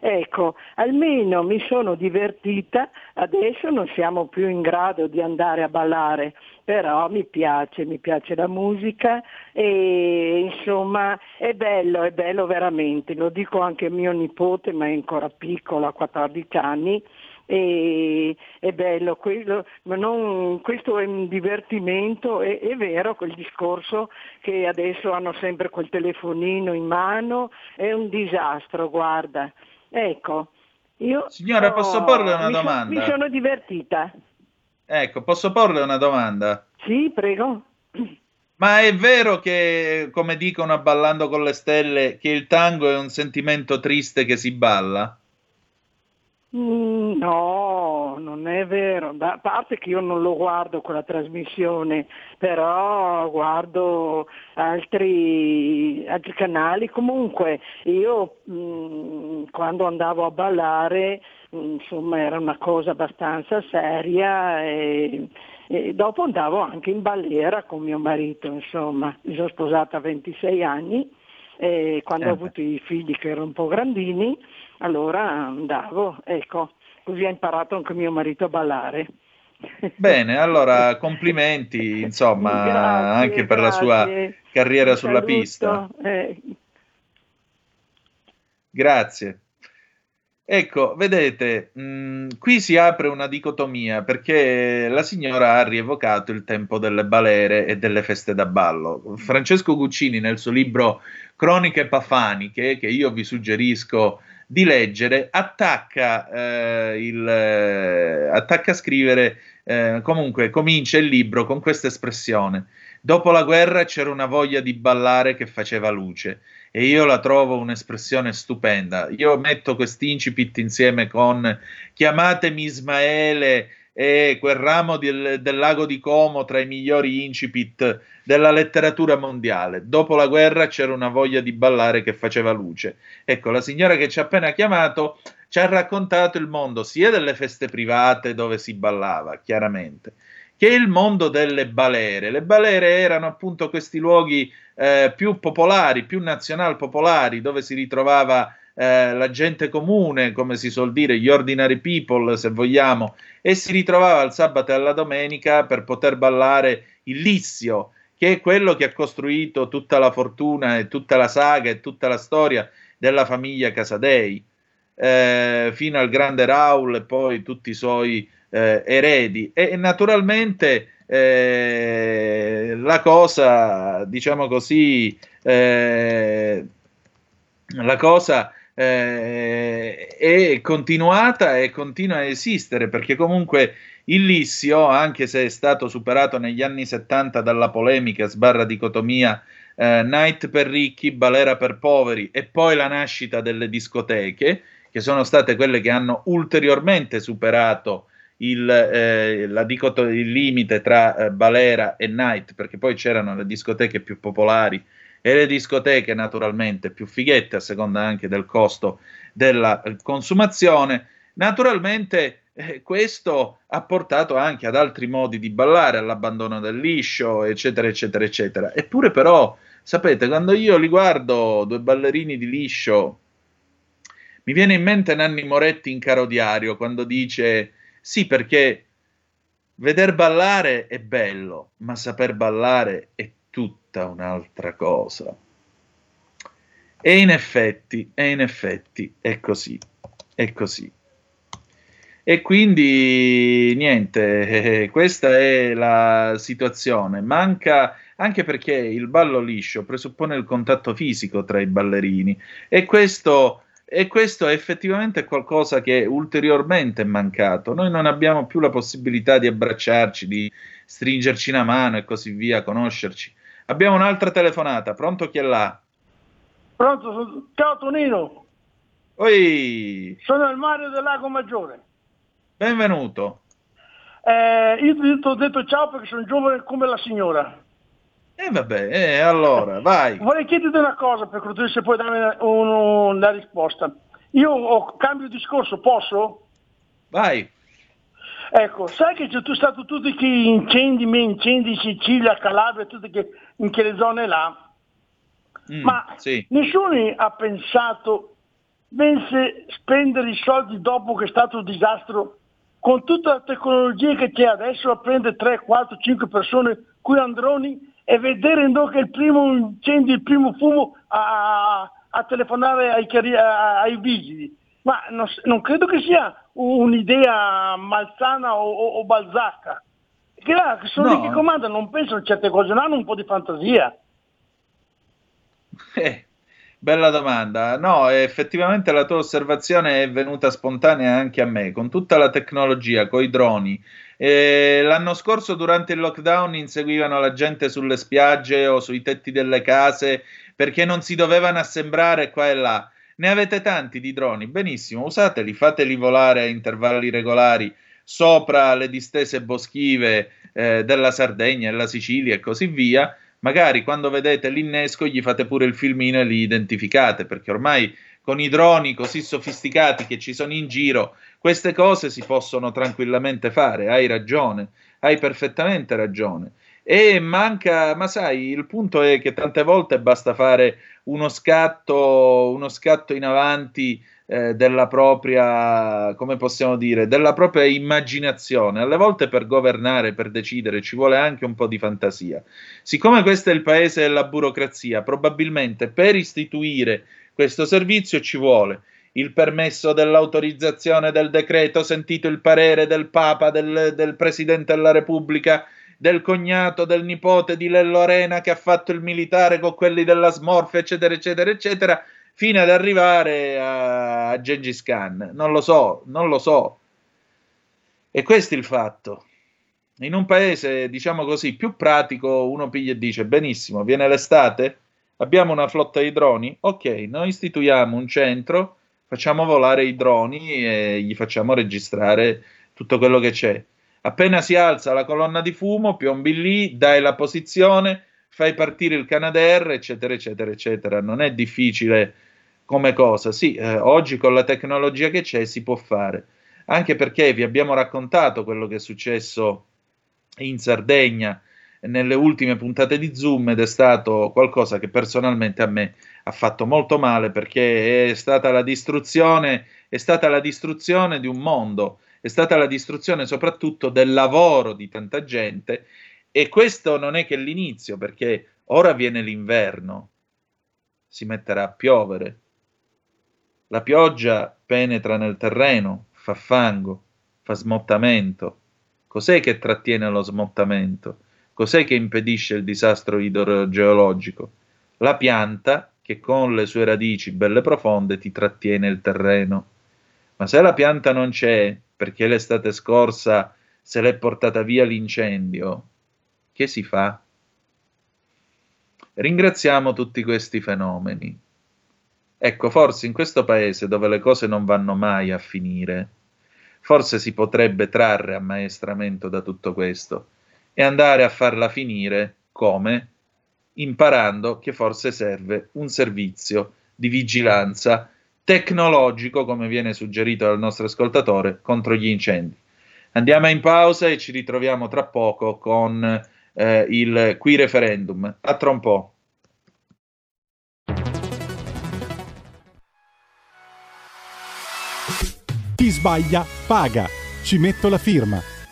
N: Ecco, almeno mi sono divertita, adesso non siamo più in grado di andare a ballare, però mi piace, mi piace la musica e insomma è bello, è bello veramente, lo dico anche a mio nipote, ma è ancora piccolo, ha 14 anni, e è bello, quello, ma non, questo è un divertimento, è, è, vero quel discorso che adesso hanno sempre quel telefonino in mano, è un disastro, guarda. Ecco, io
C: Signora,
N: ho-
C: posso porle una
N: mi so-
C: domanda?
N: mi sono divertita.
C: Ecco, posso porle una domanda?
N: Sì, prego.
C: Ma è vero che, come dicono a Ballando con le Stelle, che il tango è un sentimento triste che si balla?
N: Mm, No, non è vero. Da- A parte che io non lo guardo quella trasmissione, però guardo altri, altri canali. Comunque io mm, quando andavo a ballare, mm, insomma, era una cosa abbastanza seria e, e dopo andavo anche in balliera con mio marito, insomma. Mi sono sposata a 26 anni e quando
C: Eh
N: ho avuto i figli che erano un po' grandini, allora andavo, ecco, così ha imparato anche mio marito a ballare.
C: Bene, (laughs) allora complimenti, insomma,
N: Grazie,
C: anche per la sua
N: grazie.
C: carriera
N: Un
C: sulla
N: saluto,
C: pista.
N: eh,
C: Grazie. Ecco, vedete, mh, qui si apre una dicotomia perché la signora ha rievocato il tempo delle balere e delle feste da ballo. Francesco Guccini nel suo libro Croniche Pafaniche, che io vi suggerisco di leggere, attacca, eh, il, eh, attacca a scrivere, eh, comunque comincia il libro con questa espressione. Dopo la guerra c'era una voglia di ballare che faceva luce e io la trovo un'espressione stupenda. Io metto questi incipit insieme con chiamatemi Ismaele e quel ramo del, del lago di Como tra i migliori incipit della letteratura mondiale. Dopo la guerra c'era una voglia di ballare che faceva luce. Ecco, la signora che ci ha appena chiamato ci ha raccontato il mondo sia delle feste private dove si ballava, chiaramente, che il mondo delle balere. Le balere erano appunto questi luoghi eh, più popolari, più nazional popolari, dove si ritrovava eh, la gente comune, come si suol dire, gli ordinary people, se vogliamo, e si ritrovava il sabato e la domenica per poter ballare il lissio, che è quello che ha costruito tutta la fortuna e tutta la saga e tutta la storia della famiglia Casadei, eh, fino al grande Raul e poi tutti i suoi eh, eredi. E naturalmente eh, la cosa, diciamo così, eh, la cosa eh, è continuata e continua a esistere perché comunque il lissio, anche se è stato superato negli anni 70 dalla polemica sbarra dicotomia eh, night per ricchi, balera per poveri e poi la nascita delle discoteche, che sono state quelle che hanno ulteriormente superato il, eh, dicoto- il limite tra eh, balera e night, perché poi c'erano le discoteche più popolari e le discoteche naturalmente più fighette a seconda anche del costo della eh, consumazione. Naturalmente eh, questo ha portato anche ad altri modi di ballare, all'abbandono del liscio, eccetera, eccetera, eccetera. Eppure però, sapete, quando io li guardo due ballerini di liscio, mi viene in mente Nanni Moretti in Caro Diario quando dice sì perché veder ballare è bello, ma saper ballare è tutta un'altra cosa. E in effetti, e in effetti è così, è così. E quindi niente, (laughs) questa è la situazione. Manca anche perché il ballo liscio presuppone il contatto fisico tra i ballerini e questo, e questo è effettivamente qualcosa che ulteriormente è mancato. Noi non abbiamo più la possibilità di abbracciarci, di stringerci una mano e così via, conoscerci. Abbiamo un'altra telefonata, pronto chi è là?
O: Pronto? Ciao Tonino,
C: Oi,
O: sono il Mario del Lago Maggiore.
C: benvenuto.
O: Eh, io ti ho detto ciao perché sono giovane come la signora.
C: E vabbè, eh, allora, vai.
O: Vorrei chiederti una cosa per cortesia se puoi darmi un- una risposta. Io ho cambio discorso, posso?
C: Vai.
O: Ecco, sai che c'è stato tutti che incendi, me incendi in Sicilia, Calabria, tutte che, in quelle zone là.
C: Mm,
O: Ma
C: sì.
O: nessuno ha pensato pensi spendere i soldi dopo che è stato un disastro con tutta la tecnologia che c'è adesso a prendere 3, 4, 5 persone qui androni e vedere no, che il primo incendio, il primo fumo a, a telefonare ai, ai vigili. Ma non, non credo che sia un'idea malsana o, o, o balzacca. Che, là, sono
C: No.
O: lì che comandano, non pensano a certe cose, non hanno un po' di fantasia. (laughs)
C: Eh, bella domanda. No, effettivamente la tua osservazione è venuta spontanea anche a me, con tutta la tecnologia, con i droni. Eh, l'anno scorso, durante il lockdown, inseguivano la gente sulle spiagge o sui tetti delle case perché non si dovevano assembrare qua e là. Ne avete tanti di droni, benissimo, usateli, fateli volare a intervalli regolari sopra le distese boschive eh, della Sardegna e la Sicilia e così via. Magari quando vedete l'innesco gli fate pure il filmino e li identificate, perché ormai con i droni così sofisticati che ci sono in giro, queste cose si possono tranquillamente fare. Hai ragione, hai perfettamente ragione. E manca, ma sai, il punto è che tante volte basta fare uno scatto, uno scatto in avanti eh, della propria, come possiamo dire, della propria immaginazione. Alle volte per governare, per decidere, ci vuole anche un po' di fantasia. Siccome questo è il paese della burocrazia, probabilmente per istituire questo servizio ci vuole il permesso dell'autorizzazione del decreto, sentito il parere del Papa, del, del Presidente della Repubblica, del cognato, del nipote di Lello Arena che ha fatto il militare con quelli della Smorfia, eccetera, eccetera, eccetera, fino ad arrivare a, a Gengis Khan. Non lo so, non lo so. E questo è il fatto. In un paese, diciamo così, più pratico, uno piglia e dice, benissimo, viene l'estate, abbiamo una flotta di droni, ok, noi istituiamo un centro, facciamo volare i droni e gli facciamo registrare tutto quello che c'è. Appena si alza la colonna di fumo, piombi lì, dai la posizione, fai partire il Canadair, eccetera, eccetera, eccetera. Non è difficile come cosa. Sì, eh, oggi con la tecnologia che c'è si può fare. Anche perché vi abbiamo raccontato quello che è successo in Sardegna nelle ultime puntate di Zoom ed è stato qualcosa che personalmente a me ha fatto molto male perché è stata la distruzione, è stata la distruzione di un mondo, è stata la distruzione soprattutto del lavoro di tanta gente e questo non è che l'inizio perché ora viene l'inverno, si metterà a piovere, la pioggia penetra nel terreno, fa fango, fa smottamento. Cos'è che trattiene lo smottamento? Cos'è che impedisce il disastro idrogeologico? La pianta che con le sue radici belle profonde ti trattiene il terreno. Ma se la pianta non c'è, perché l'estate scorsa se l'è portata via l'incendio, che si fa? Ringraziamo tutti questi fenomeni. Ecco, forse in questo paese dove le cose non vanno mai a finire, forse si potrebbe trarre ammaestramento da tutto questo e andare a farla finire come? Imparando che forse serve un servizio di vigilanza tecnologico, come viene suggerito dal nostro ascoltatore, contro gli incendi. Andiamo in pausa e ci ritroviamo tra poco con eh, il qui referendum. A tra un po'.
A: Chi sbaglia paga. Ci metto la firma.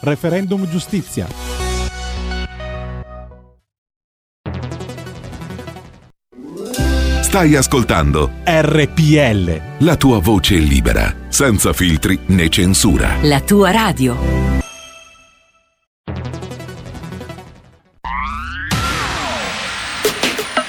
A: Referendum giustizia.
J: Stai ascoltando
A: RPL.
J: la tua voce libera, senza filtri né censura.
P: La tua radio.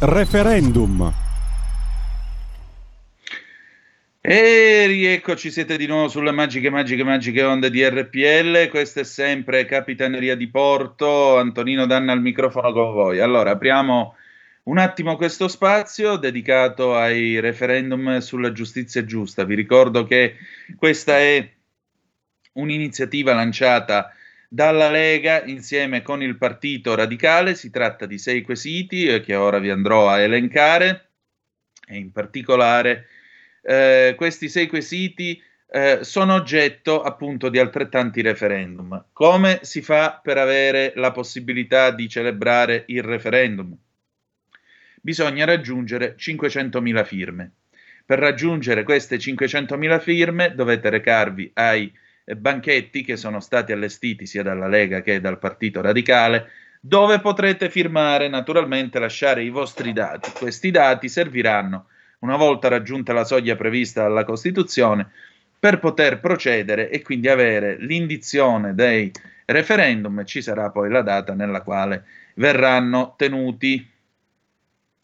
A: Referendum.
C: E rieccoci, siete di nuovo sulle magiche, magiche, magiche onde di RPL. Questa è sempre Capitaneria di Porto. Antonino Danna al microfono con voi. Allora, apriamo un attimo questo spazio dedicato ai referendum sulla giustizia giusta. Vi ricordo che questa è un'iniziativa lanciata dalla Lega insieme con il Partito Radicale. Si tratta di sei quesiti eh, che ora vi andrò a elencare e in particolare eh, questi sei quesiti eh, sono oggetto appunto di altrettanti referendum. Come si fa per avere la possibilità di celebrare il referendum? Bisogna raggiungere 500.000 firme. Per raggiungere queste 500.000 firme dovete recarvi ai banchetti che sono stati allestiti sia dalla Lega che dal Partito Radicale, dove potrete firmare, naturalmente lasciare i vostri dati. Questi dati serviranno una volta raggiunta la soglia prevista dalla Costituzione, per poter procedere e quindi avere l'indizione dei referendum, ci sarà poi la data nella quale verranno tenuti.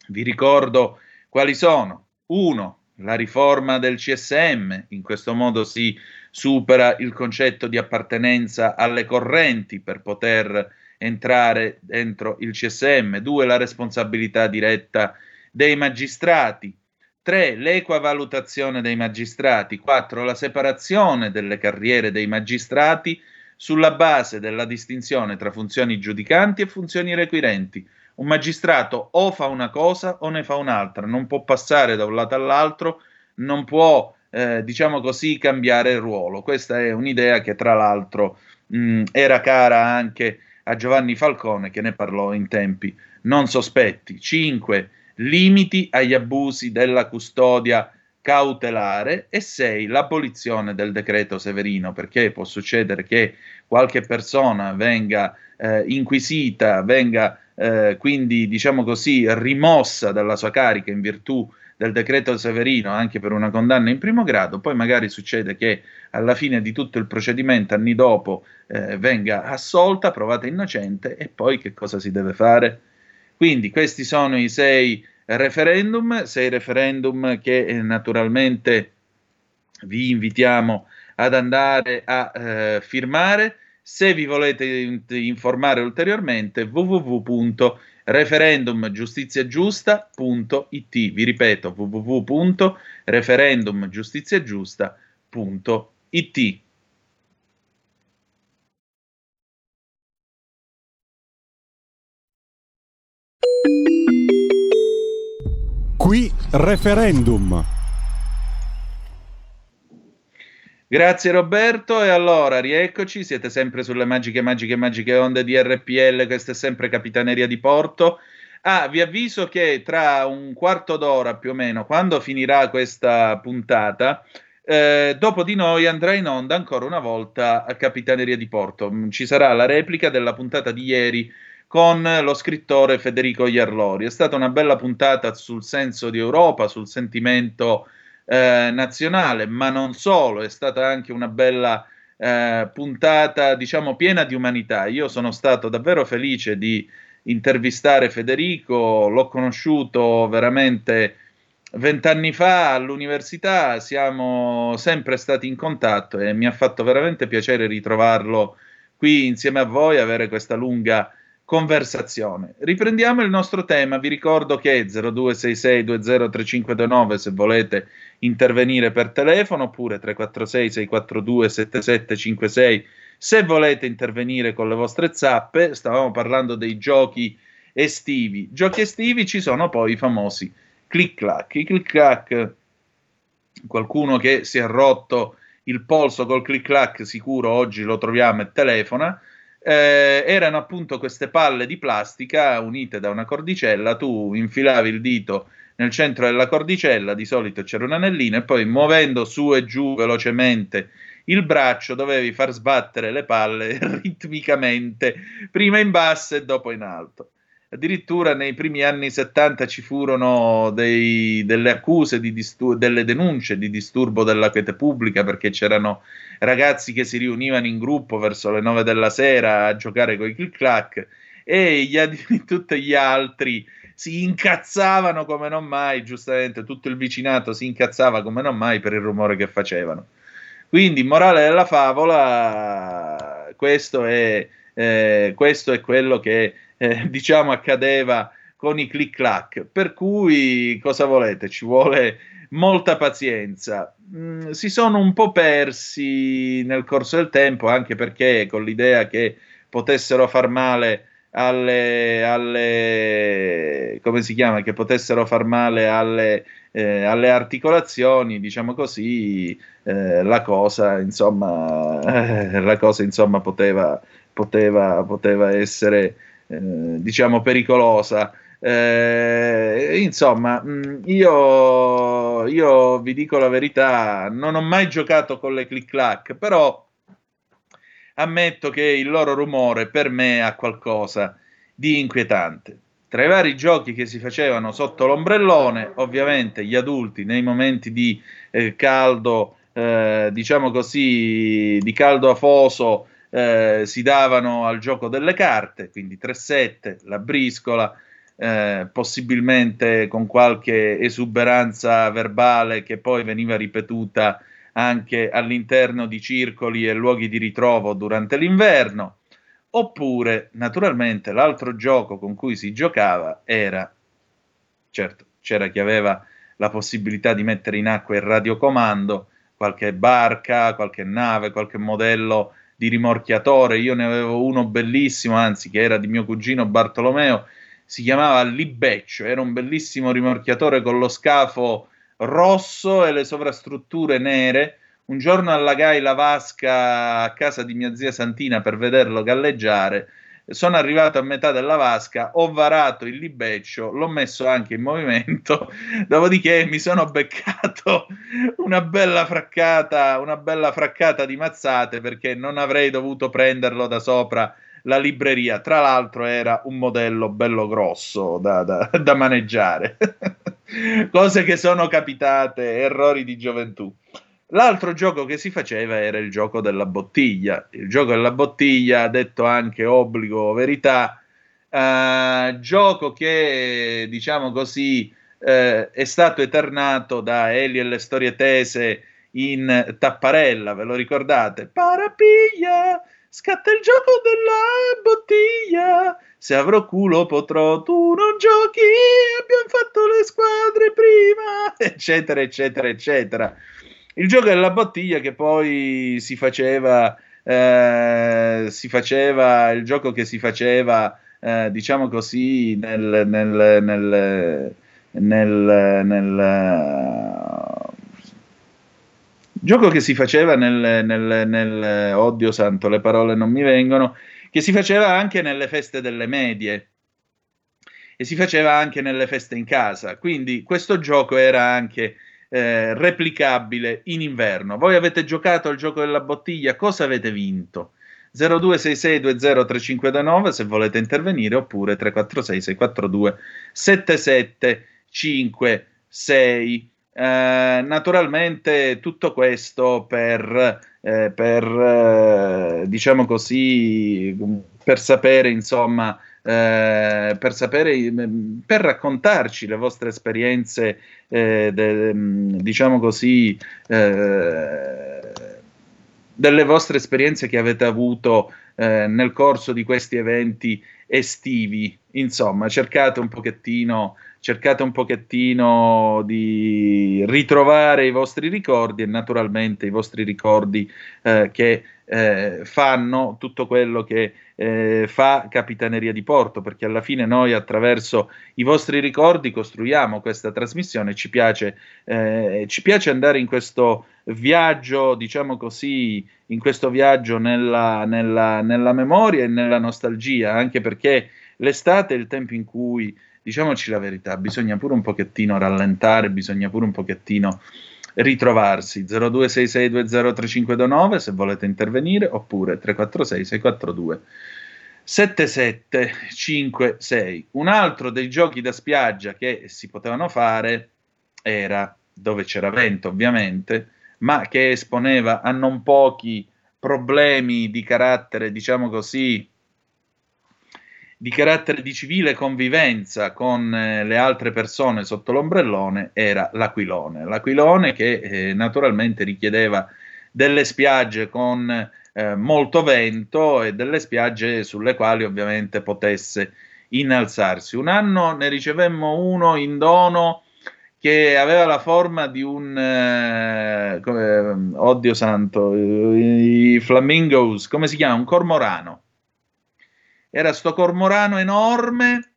C: Vi ricordo quali sono. 1. La riforma del CSM, in questo modo si supera il concetto di appartenenza alle correnti per poter entrare dentro il CSM. 2. La responsabilità diretta dei magistrati. 3. L'equa valutazione dei magistrati. 4. La separazione delle carriere dei magistrati sulla base della distinzione tra funzioni giudicanti e funzioni requirenti. Un magistrato o fa una cosa o ne fa un'altra, non può passare da un lato all'altro, non può, eh, diciamo così, cambiare ruolo. Questa è un'idea che tra l'altro mh, era cara anche a Giovanni Falcone, che ne parlò in tempi non sospetti. 5 limiti agli abusi della custodia cautelare e 6 l'abolizione del decreto Severino perché può succedere che qualche persona venga eh, inquisita, venga eh, quindi diciamo così rimossa dalla sua carica in virtù del decreto Severino anche per una condanna in primo grado, poi magari succede che alla fine di tutto il procedimento, anni dopo, eh, venga assolta, provata innocente e poi che cosa si deve fare? Quindi questi sono i sei referendum, sei referendum che eh, naturalmente vi invitiamo ad andare a eh, firmare. Se vi volete in- informare ulteriormente, www.referendumgiustiziagiusta.it. Vi ripeto, www.referendumgiustiziagiusta.it.
A: Qui referendum.
C: Grazie Roberto e allora rieccoci, siete sempre sulle magiche, magiche, magiche onde di RPL, questa è sempre Capitaneria di Porto. Ah, vi avviso che tra un quarto d'ora più o meno, quando finirà questa puntata, eh, dopo di noi andrà in onda ancora una volta a Capitaneria di Porto. Mm, ci sarà la replica della puntata di ieri con lo scrittore Federico Iarlori. È stata una bella puntata sul senso di Europa, sul sentimento eh, nazionale, ma non solo, è stata anche una bella eh, puntata, diciamo, piena di umanità. Io sono stato davvero felice di intervistare Federico, l'ho conosciuto veramente vent'anni fa all'università, siamo sempre stati in contatto e mi ha fatto veramente piacere ritrovarlo qui insieme a voi, avere questa lunga conversazione. Riprendiamo il nostro tema, vi ricordo che 0266203529 se volete intervenire per telefono oppure 346 642 7756 se volete intervenire con le vostre zappe, stavamo parlando dei giochi estivi. Giochi estivi ci sono poi i famosi click clack. I click clack, qualcuno che si è rotto il polso col click clack sicuro oggi lo troviamo e telefona eh, erano appunto queste palle di plastica unite da una cordicella, tu infilavi il dito nel centro della cordicella, di solito c'era un anellino, e poi muovendo su e giù velocemente il braccio dovevi far sbattere le palle (laughs) ritmicamente, prima in basso e dopo in alto. Addirittura nei primi anni 70 ci furono dei, delle accuse, di distur- delle denunce di disturbo della quiete pubblica perché c'erano ragazzi che si riunivano in gruppo verso le 9 della sera a giocare con i click clack e gli, (laughs) tutti gli altri si incazzavano come non mai, giustamente tutto il vicinato si incazzava come non mai per il rumore che facevano. Quindi, morale della favola, questo è, eh, questo è quello che eh, diciamo accadeva con i click clack. Per cui cosa volete? Ci vuole molta pazienza. Mm, si sono un po' persi nel corso del tempo, anche perché con l'idea che potessero far male alle, alle come si chiama? Che potessero far male alle, eh, alle articolazioni, diciamo così, eh, la cosa, insomma, eh, (laughs) la cosa, insomma, poteva, poteva, poteva essere diciamo pericolosa. Eh, insomma, mm, io, io, vi dico la verità, non ho mai giocato con le click clack, però ammetto che il loro rumore per me ha qualcosa di inquietante. Tra i vari giochi che si facevano sotto l'ombrellone, ovviamente gli adulti nei momenti di eh, caldo, eh, diciamo così, di caldo afoso, eh, si davano al gioco delle carte, quindi 3-7, la briscola, eh, possibilmente con qualche esuberanza verbale che poi veniva ripetuta anche all'interno di circoli e luoghi di ritrovo durante l'inverno, oppure naturalmente l'altro gioco con cui si giocava era, certo, c'era chi aveva la possibilità di mettere in acqua il radiocomando, qualche barca, qualche nave, qualche modello di rimorchiatore, io ne avevo uno bellissimo, anzi che era di mio cugino Bartolomeo, si chiamava Libeccio, era un bellissimo rimorchiatore con lo scafo rosso e le sovrastrutture nere. Un giorno allagai la vasca a casa di mia zia Santina per vederlo galleggiare sono arrivato a metà della vasca, ho varato il libeccio, l'ho messo anche in movimento, (laughs) dopodiché mi sono beccato (laughs) una bella fraccata, una bella fraccata di mazzate perché non avrei dovuto prenderlo da sopra la libreria. Tra l'altro era un modello bello grosso da, da, (laughs) da maneggiare. Cose che sono capitate, errori di gioventù. L'altro gioco che si faceva era il gioco della bottiglia. Il gioco della bottiglia, detto anche obbligo o verità, eh, gioco che, diciamo così, eh, è stato eternato da Eli e le storie tese in Tapparella, ve lo ricordate? Parapiglia, scatta il gioco della bottiglia, se avrò culo potrò, tu non giochi, abbiamo fatto le squadre prima, (laughs) eccetera, eccetera, eccetera il gioco della bottiglia che poi si faceva, eh, si faceva il gioco che si faceva, eh, diciamo così, nel, nel, nel, nel Gioco che si faceva nel, nel, nel Oddio santo, le parole non mi vengono, che si faceva anche nelle feste delle medie e si faceva anche nelle feste in casa. Quindi questo gioco era anche eh, replicabile in inverno. Voi avete giocato al gioco della bottiglia, cosa avete vinto? 0266203529 se volete intervenire oppure 346 642 7756 eh, naturalmente tutto questo per, eh, per eh, diciamo così per sapere insomma eh, per sapere per raccontarci le vostre esperienze eh, de, diciamo così delle vostre esperienze che avete avuto nel corso di questi eventi estivi. Insomma cercate un pochettino cercate un pochettino di ritrovare i vostri ricordi e naturalmente i vostri ricordi eh, che eh, fanno tutto quello che eh, fa Capitaneria di Porto, perché alla fine noi attraverso i vostri ricordi costruiamo questa trasmissione, ci piace, eh, ci piace andare in questo viaggio, diciamo così, in questo viaggio nella, nella, nella memoria e nella nostalgia, anche perché l'estate è il tempo in cui diciamoci la verità, bisogna pure un pochettino rallentare, bisogna pure un pochettino ritrovarsi. 0266203529 se volete intervenire, oppure 346 642 7756. Un altro dei giochi da spiaggia che si potevano fare era dove c'era vento, ovviamente, ma che esponeva a non pochi problemi di carattere, diciamo così, di carattere di civile convivenza con eh, le altre persone sotto l'ombrellone era l'aquilone. L'aquilone che eh, naturalmente richiedeva delle spiagge con eh, molto vento e delle spiagge sulle quali ovviamente potesse innalzarsi. Un anno ne ricevemmo uno in dono che aveva la forma di un eh, come, oddio santo, i flamingos, come si chiama? Un cormorano era sto cormorano enorme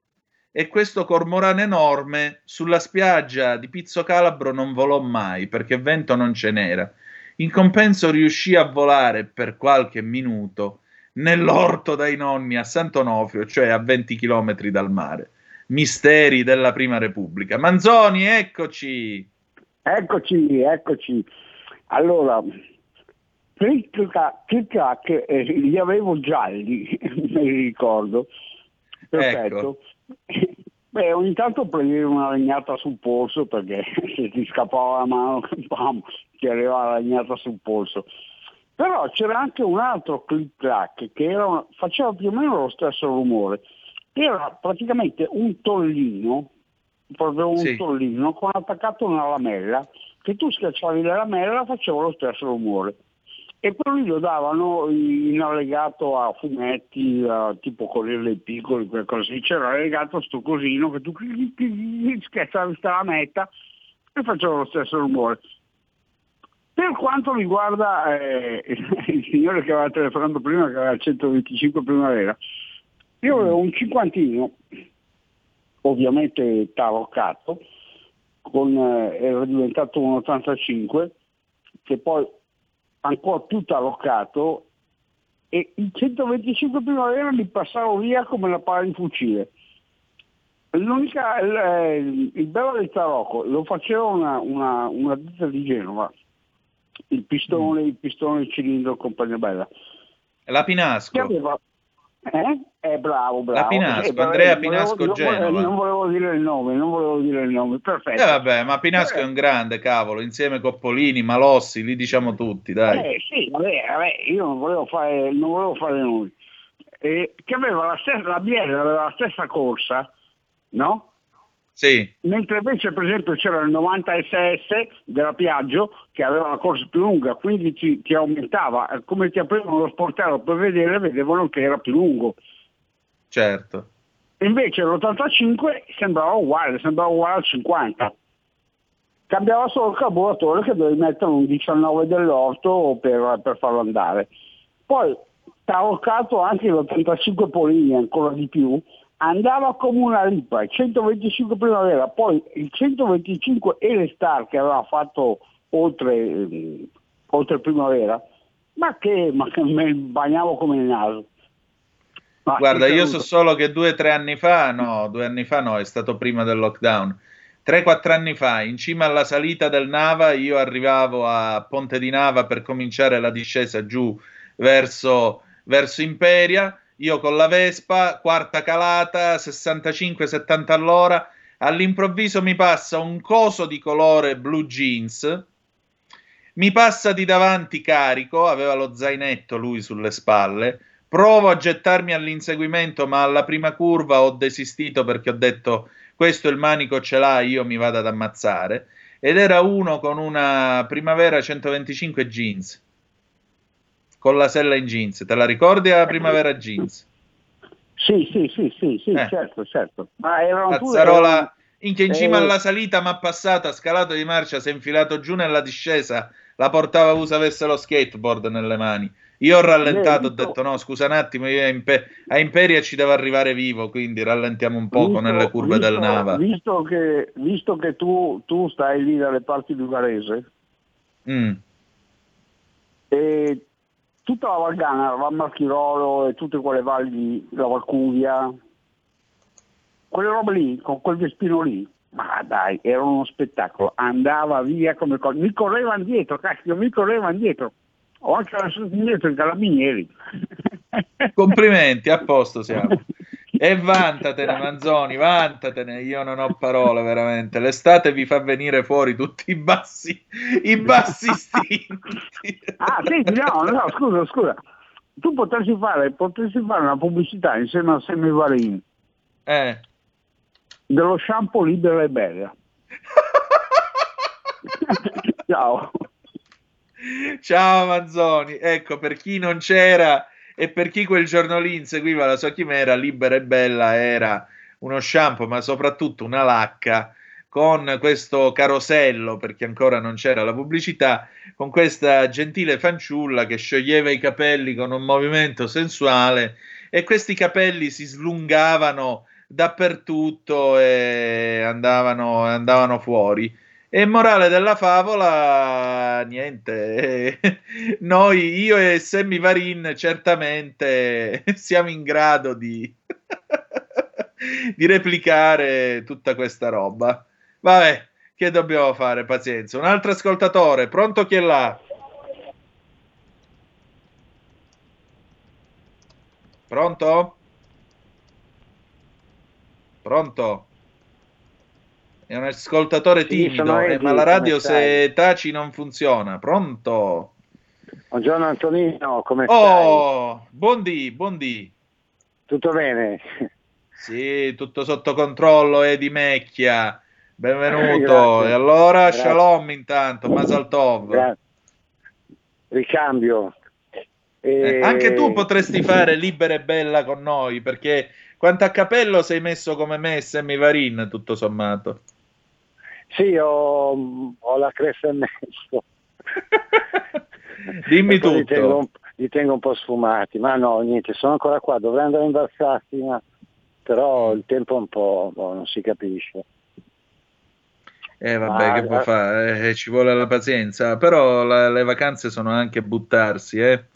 C: e questo cormorano enorme sulla spiaggia di Pizzo Calabro non volò mai perché vento non ce n'era. In compenso riuscì a volare per qualche minuto nell'orto dai nonni a Sant'Onofrio, cioè a 20 km dal mare. Misteri della Prima Repubblica. Manzoni, eccoci!
Q: Eccoci, eccoci. Allora, Click Clack eh, li avevo gialli, (laughs) me li ricordo. Perfetto. Ecco. Beh, ogni tanto prendevi una legnata sul polso perché (laughs) se ti scappava la mano, (laughs) bam, ti arrivava la legnata sul polso. Però c'era anche un altro click clack che era, faceva più o meno lo stesso rumore. Era praticamente un tollino, proprio un sì. tollino con attaccato una lamella, che tu schiacciavi la lamella e faceva lo stesso rumore e poi lo davano in allegato a fumetti, a, tipo Corriere dei Piccoli, quel così, c'era allegato sto cosino che tu scherzavi la metta e faceva lo stesso rumore. Per quanto riguarda eh, (laughs) il signore che aveva telefonato prima, che aveva il 125 primavera, io avevo un cinquantino, ovviamente taroccato, con, eh, era diventato un 85, che poi ancora tutto alloccato e il 125 primavera mi passavo via come una palla di fucile. L'unica, il, il bello del tarocco lo faceva una, una, una ditta di Genova, il pistone, mm. il pistone, il cilindro, compagnia bella.
C: La Pinasco.
Q: Aveva, eh? Eh, bravo, bravo.
C: Pinasco, eh, Andrea Pinasco
Q: volevo,
C: Genova.
Q: Non volevo dire il nome, non volevo dire il nome, perfetto.
C: Eh vabbè, ma Pinasco eh. è un grande, cavolo, insieme Coppolini, Malossi, li diciamo tutti, dai.
Q: Eh sì, vabbè, vabbè io non volevo fare, non volevo fare noi. Eh, che aveva la stessa, la Biella aveva la stessa corsa, no?
C: Sì.
Q: Mentre invece per esempio c'era il 90 SS della Piaggio che aveva la corsa più lunga, quindi ti, ti aumentava, come ti aprivano lo sportello per vedere, vedevano che era più lungo.
C: Certo.
Q: Invece l'85 sembrava uguale, sembrava uguale al 50. Cambiava solo il carburatore che dovevi mettere un 19 dell'orto per, per farlo andare. Poi taroccato anche l'85 Polini, ancora di più, andava come una ripa, il 125 primavera, poi il 125 e le Star che aveva fatto oltre, oltre primavera, ma che, ma che mi bagnavo come il naso. Ma
C: Guarda, io so solo che due o tre anni fa, no, due anni fa no, è stato prima del lockdown. 3-4 anni fa, in cima alla salita del Nava, io arrivavo a Ponte di Nava per cominciare la discesa giù verso, verso Imperia. Io con la Vespa, quarta calata, 65-70 all'ora. All'improvviso mi passa un coso di colore blue jeans. Mi passa di davanti carico, aveva lo zainetto lui sulle spalle. Provo a gettarmi all'inseguimento, ma alla prima curva ho desistito perché ho detto questo il manico ce l'ha, io mi vado ad ammazzare. Ed era uno con una primavera 125 jeans, con la sella in jeans. Te la ricordi la primavera jeans?
Q: Sì, sì, sì, sì, sì
C: Eh.
Q: certo, certo. Ma erano tutte-
C: Cazzarola, inche in cima
Q: Eh,
C: alla salita, ma passato, ha scalato di marcia, si è infilato giù nella discesa, la portava usa avesse lo skateboard nelle mani. Io ho rallentato, ho detto no, scusa un attimo, io a, Impe- a Imperia ci devo arrivare vivo, quindi rallentiamo un poco
Q: visto-
C: nelle curve del
Q: visto-
C: Nava.
Q: Visto che, visto che tu, tu stai lì dalle parti di Varese,
C: Mm.
Q: e tutta la Valgana, Val Marchirolo e tutte quelle valli, la Valcuvia, quelle robe lì, con quel vespino lì, ma dai, era uno spettacolo, andava via come cosa, mi correvano dietro, cacchio, mi correvano dietro, ho anche lasciato indietro i carabinieri.
C: Complimenti, a posto siamo. (laughs) E vantatene, Manzoni, vantatene. Io non ho parole, veramente. L'estate vi fa venire fuori tutti i bassi, i bassi (laughs) istinti.
Q: Ah, senti, no, no, scusa, scusa. Tu potresti fare, potresti fare una pubblicità insieme a Semivarin
C: Eh.
Q: dello shampoo libera e bella. (laughs) Ciao.
C: Ciao Manzoni, ecco per chi non c'era e per chi quel giorno lì inseguiva la sua chimera, libera e bella era uno shampoo, ma soprattutto una lacca con questo carosello, perché ancora non c'era la pubblicità, con questa gentile fanciulla che scioglieva i capelli con un movimento sensuale e questi capelli si slungavano dappertutto e andavano, andavano fuori. E morale della favola, niente, (laughs) noi, io e Sammy Varin certamente (laughs) siamo in grado di, (laughs) di replicare tutta questa roba. Vabbè, che dobbiamo fare? Pazienza. Un altro ascoltatore, pronto chi è là? Pronto? Pronto? È un ascoltatore
R: Sì,
C: timido,
R: sono
C: eh, ma la radio
R: stai?
C: se taci non funziona. Pronto?
R: Buongiorno Antonino, come
C: Oh, buondì, buondì.
R: Tutto bene?
C: Sì, tutto sotto controllo, Edi Mecchia. Benvenuto. (laughs)
R: Grazie.
C: E allora,
R: Grazie.
C: Shalom intanto, Masaltov.
R: Gra- Ricambio.
C: Eh,
R: E-
C: anche tu potresti fare libera e bella con noi, perché quanto a capello sei messo come me e Sammy Varin, tutto sommato.
R: Sì, ho, ho la cresta (laughs) e mezzo.
C: Dimmi
R: poi Li tengo,
C: tutto.
R: un, li tengo un po' sfumati, ma no, niente, sono ancora qua, dovrei andare in Valsassina, però il tempo è un po', boh, non si capisce.
C: Eh vabbè,
R: Ma-
C: che può fare? Eh, ci vuole la pazienza, però la- le vacanze sono anche buttarsi, eh.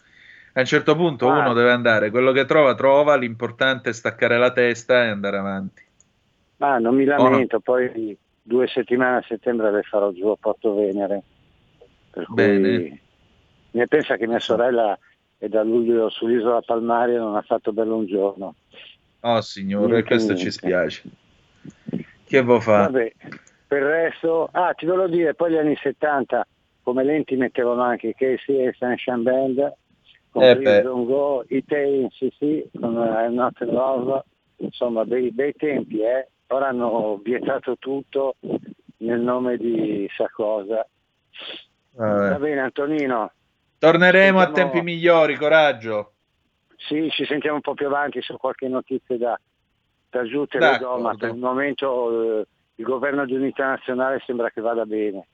C: A un certo punto
R: Ah.
C: uno deve andare, quello che trova, trova, l'importante è staccare la testa e andare avanti.
R: Ma non mi
C: Oh, no.
R: lamento, poi due settimane a settembre le farò giù a Porto Venere. Per cui
C: Bene.
R: ne pensa che mia sorella è da luglio sull'isola Palmaria e non ha fatto bello un giorno.
C: Oh signore,
R: Niente,
C: questo
R: niente.
C: ci spiace. Che vuoi fare?
R: Vabbè, per il resto, ah, ti volevo dire, poi gli anni 70 come lenti mettevano anche Casey e Sunshine Band, con
C: Eh
R: Go, i Tay, sì sì, con eh, I'm Not in Love, insomma, bei, bei tempi, eh. Ora hanno vietato tutto nel nome di sa cosa.
C: Vabbè.
R: Va bene Antonino,
C: Torneremo a
R: Sentiamo-
C: tempi migliori, coraggio.
R: sì, ci sentiamo un po' più avanti su qualche notizia da, da giù, te le do, ma per il momento eh, il governo di unità nazionale sembra che vada bene.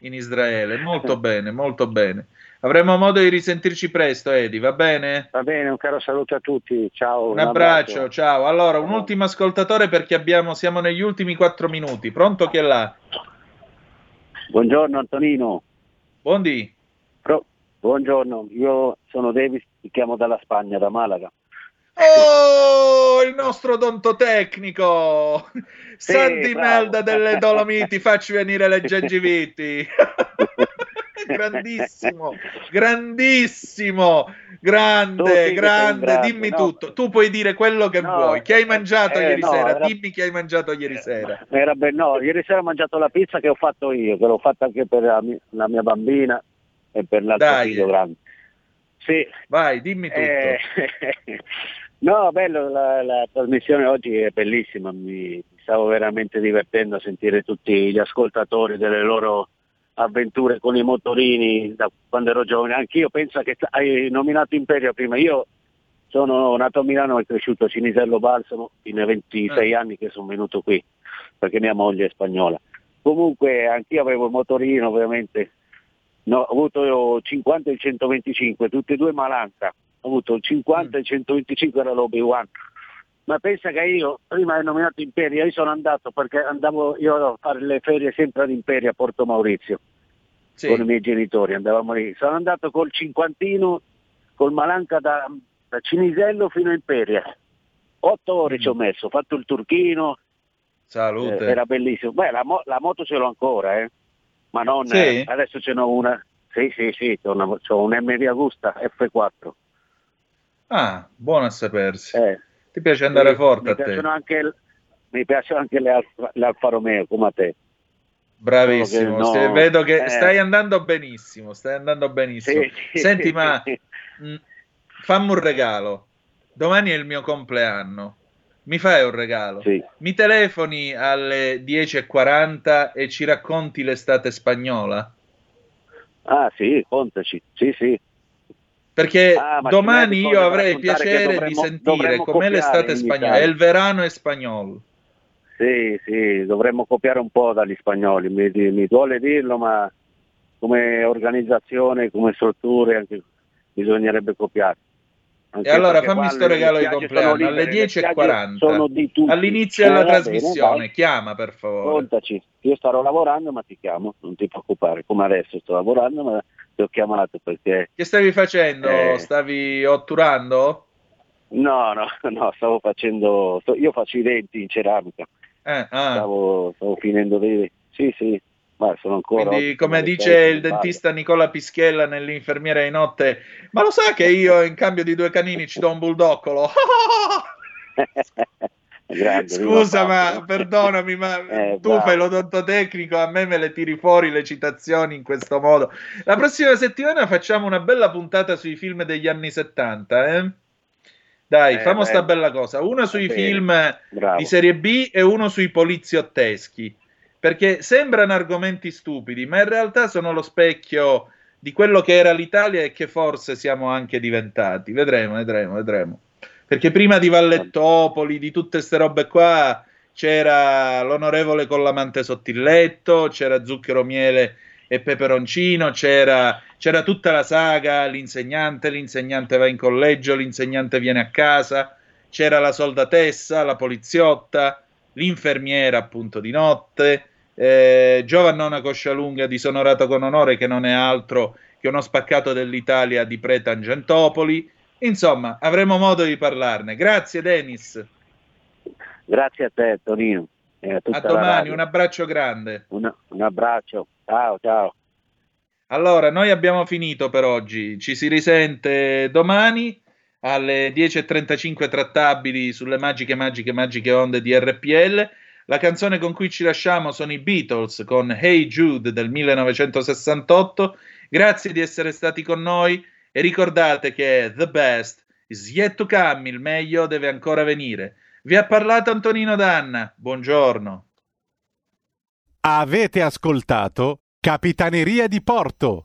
C: in Israele. Molto (laughs) bene, molto bene. Avremo modo di risentirci presto, Edi, va bene?
R: Va bene, un caro saluto a tutti, ciao.
C: Un abbraccio, ciao. Allora, un ultimo ascoltatore perché abbiamo, siamo negli ultimi quattro minuti. Pronto chi è là?
S: Buongiorno Antonino.
C: Buondì.
S: Buongiorno, io sono Davis, ti chiamo dalla Spagna, da Malaga.
C: Oh, il nostro odontotecnico!
S: Sì,
C: Santi. Melda delle Dolomiti, facci venire le gengiviti! (laughs) (laughs) grandissimo, grandissimo, grande, grande,
S: grande,
C: dimmi
S: no.
C: tutto. Tu puoi dire quello che
S: No,
C: vuoi. Che hai mangiato
S: eh,
C: ieri
S: no,
C: sera?
S: era-
C: Dimmi che hai mangiato ieri sera.
S: Era ben- no, ieri sera ho mangiato la pizza che ho fatto io, che l'ho fatta anche per la mia, la mia bambina e per l'altro
C: Dai.
S: figlio grande. Sì.
C: Vai, dimmi tutto.
S: Eh, (laughs) no, bello, la, la trasmissione oggi è bellissima, mi stavo veramente divertendo a sentire tutti gli ascoltatori delle loro avventure con i motorini da quando ero giovane. Anch'io penso che hai nominato Imperia prima, io sono nato a Milano e cresciuto a Cinisello Balsamo, ai 26 anni che sono venuto qui, perché mia moglie è spagnola. Comunque anch'io avevo il motorino ovviamente, No, ho avuto io 50 e il 125, tutti e due Malanca. Ho avuto il 50 e il 125 era l'Obi-Wan. Ma pensa che io, prima hai nominato Imperia, io sono andato perché andavo io a fare le ferie sempre ad Imperia a Porto Maurizio con i miei genitori, andavamo lì. Sono andato col cinquantino, col Malanca da, da Cinisello fino a Imperia. Otto ore ci ho messo, ho fatto il turchino,
C: Salute.
S: eh, era bellissimo. Beh, la, mo- la moto ce l'ho ancora, eh. Ma non,
C: Sì?
S: eh, adesso ce n'ho una. Sì, sì, sì, c'ho, una, c'ho un MV Agusta F4.
C: Ah, buono a sapersi.
S: Eh,
C: Ti piace andare
S: sì,
C: forte
S: mi
C: a te?
S: anche, mi piacciono anche le, Alfa, le Alfa Romeo, come a te.
C: Bravissimo,
S: no,
C: vedo che
S: eh.
C: stai andando benissimo, stai andando benissimo.
S: Sì, sì,
C: Senti,
S: sì,
C: ma
S: sì.
C: mh, fammi un regalo. Domani è il mio compleanno. Mi fai un regalo? Mi telefoni alle 10.40 e ci racconti l'estate spagnola?
S: Ah sì, contaci, sì, sì.
C: Perché
S: Ah, ma
C: domani io avrei piacere di
S: dovremmo-
C: sentire
S: dovremmo
C: com'è l'estate spagnola, è il verano spagnolo.
S: Sì, sì, dovremmo copiare un po' dagli spagnoli, mi, mi duole dirlo, ma come organizzazione, come strutture, anche bisognerebbe copiare. Anche
C: E allora fammi sto regalo di compleanno alle
S: le spiagge
C: 10.40
S: sono di tutti.
C: all'inizio
S: Eh,
C: della
S: bene,
C: trasmissione.
S: dai.
C: Chiama per favore.
S: Contaci, io starò lavorando ma ti chiamo, non ti preoccupare, come adesso sto lavorando ma ti ho chiamato perché...
C: Che stavi facendo?
S: Eh.
C: Stavi otturando?
S: No, no, (laughs) no, stavo facendo... io faccio i denti in ceramica,
C: Eh, ah.
S: stavo, stavo finendo dei... Sì, sì, ma sono ancora...
C: Quindi, come dice il dentista Nicola Pischiella nell'infermiera di notte, ma lo sa che io in cambio di due canini ci do un buldoccolo? (laughs) (laughs)
S: Grande,
C: Scusa, ma perdonami, ma (laughs)
S: Eh,
C: tu
S: bravo.
C: fai l'odontotecnico, a me me le tiri fuori le citazioni in questo modo. La prossima settimana facciamo una bella puntata sui film degli anni 70, eh? Dai,
S: Eh,
C: famo sta bella cosa. Uno sui
S: bene.
C: film
S: Bravo.
C: di serie B e uno sui poliziotteschi. Perché sembrano argomenti stupidi, ma in realtà sono lo specchio di quello che era l'Italia e che forse siamo anche diventati. Vedremo, vedremo, vedremo. Perché prima di Vallettopoli, di tutte queste robe qua, c'era l'onorevole con l'amante sotto il letto, c'era Zucchero Miele e Peperoncino, c'era, c'era tutta la saga, l'insegnante, l'insegnante va in collegio, l'insegnante viene a casa, c'era la soldatessa, la poliziotta, l'infermiera appunto di notte, eh, Giovannona Coscialunga disonorato con onore che non è altro che uno spaccato dell'Italia di pre-Tangentopoli. Insomma, avremo modo di parlarne. Grazie Denis.
S: Grazie a te Tonino. e a
C: A domani, un abbraccio grande.
S: Un- un abbraccio, ciao ciao.
C: Allora, noi abbiamo finito per oggi. Ci si risente domani alle 10.35 trattabili sulle magiche, magiche, magiche onde di RPL. La canzone con cui ci lasciamo sono i Beatles con Hey Jude del 1968. Grazie di essere stati con noi e ricordate che the best is yet to come, il meglio deve ancora venire. Vi ha parlato Antonino Danna. Buongiorno.
A: Avete ascoltato Capitaneria di Porto.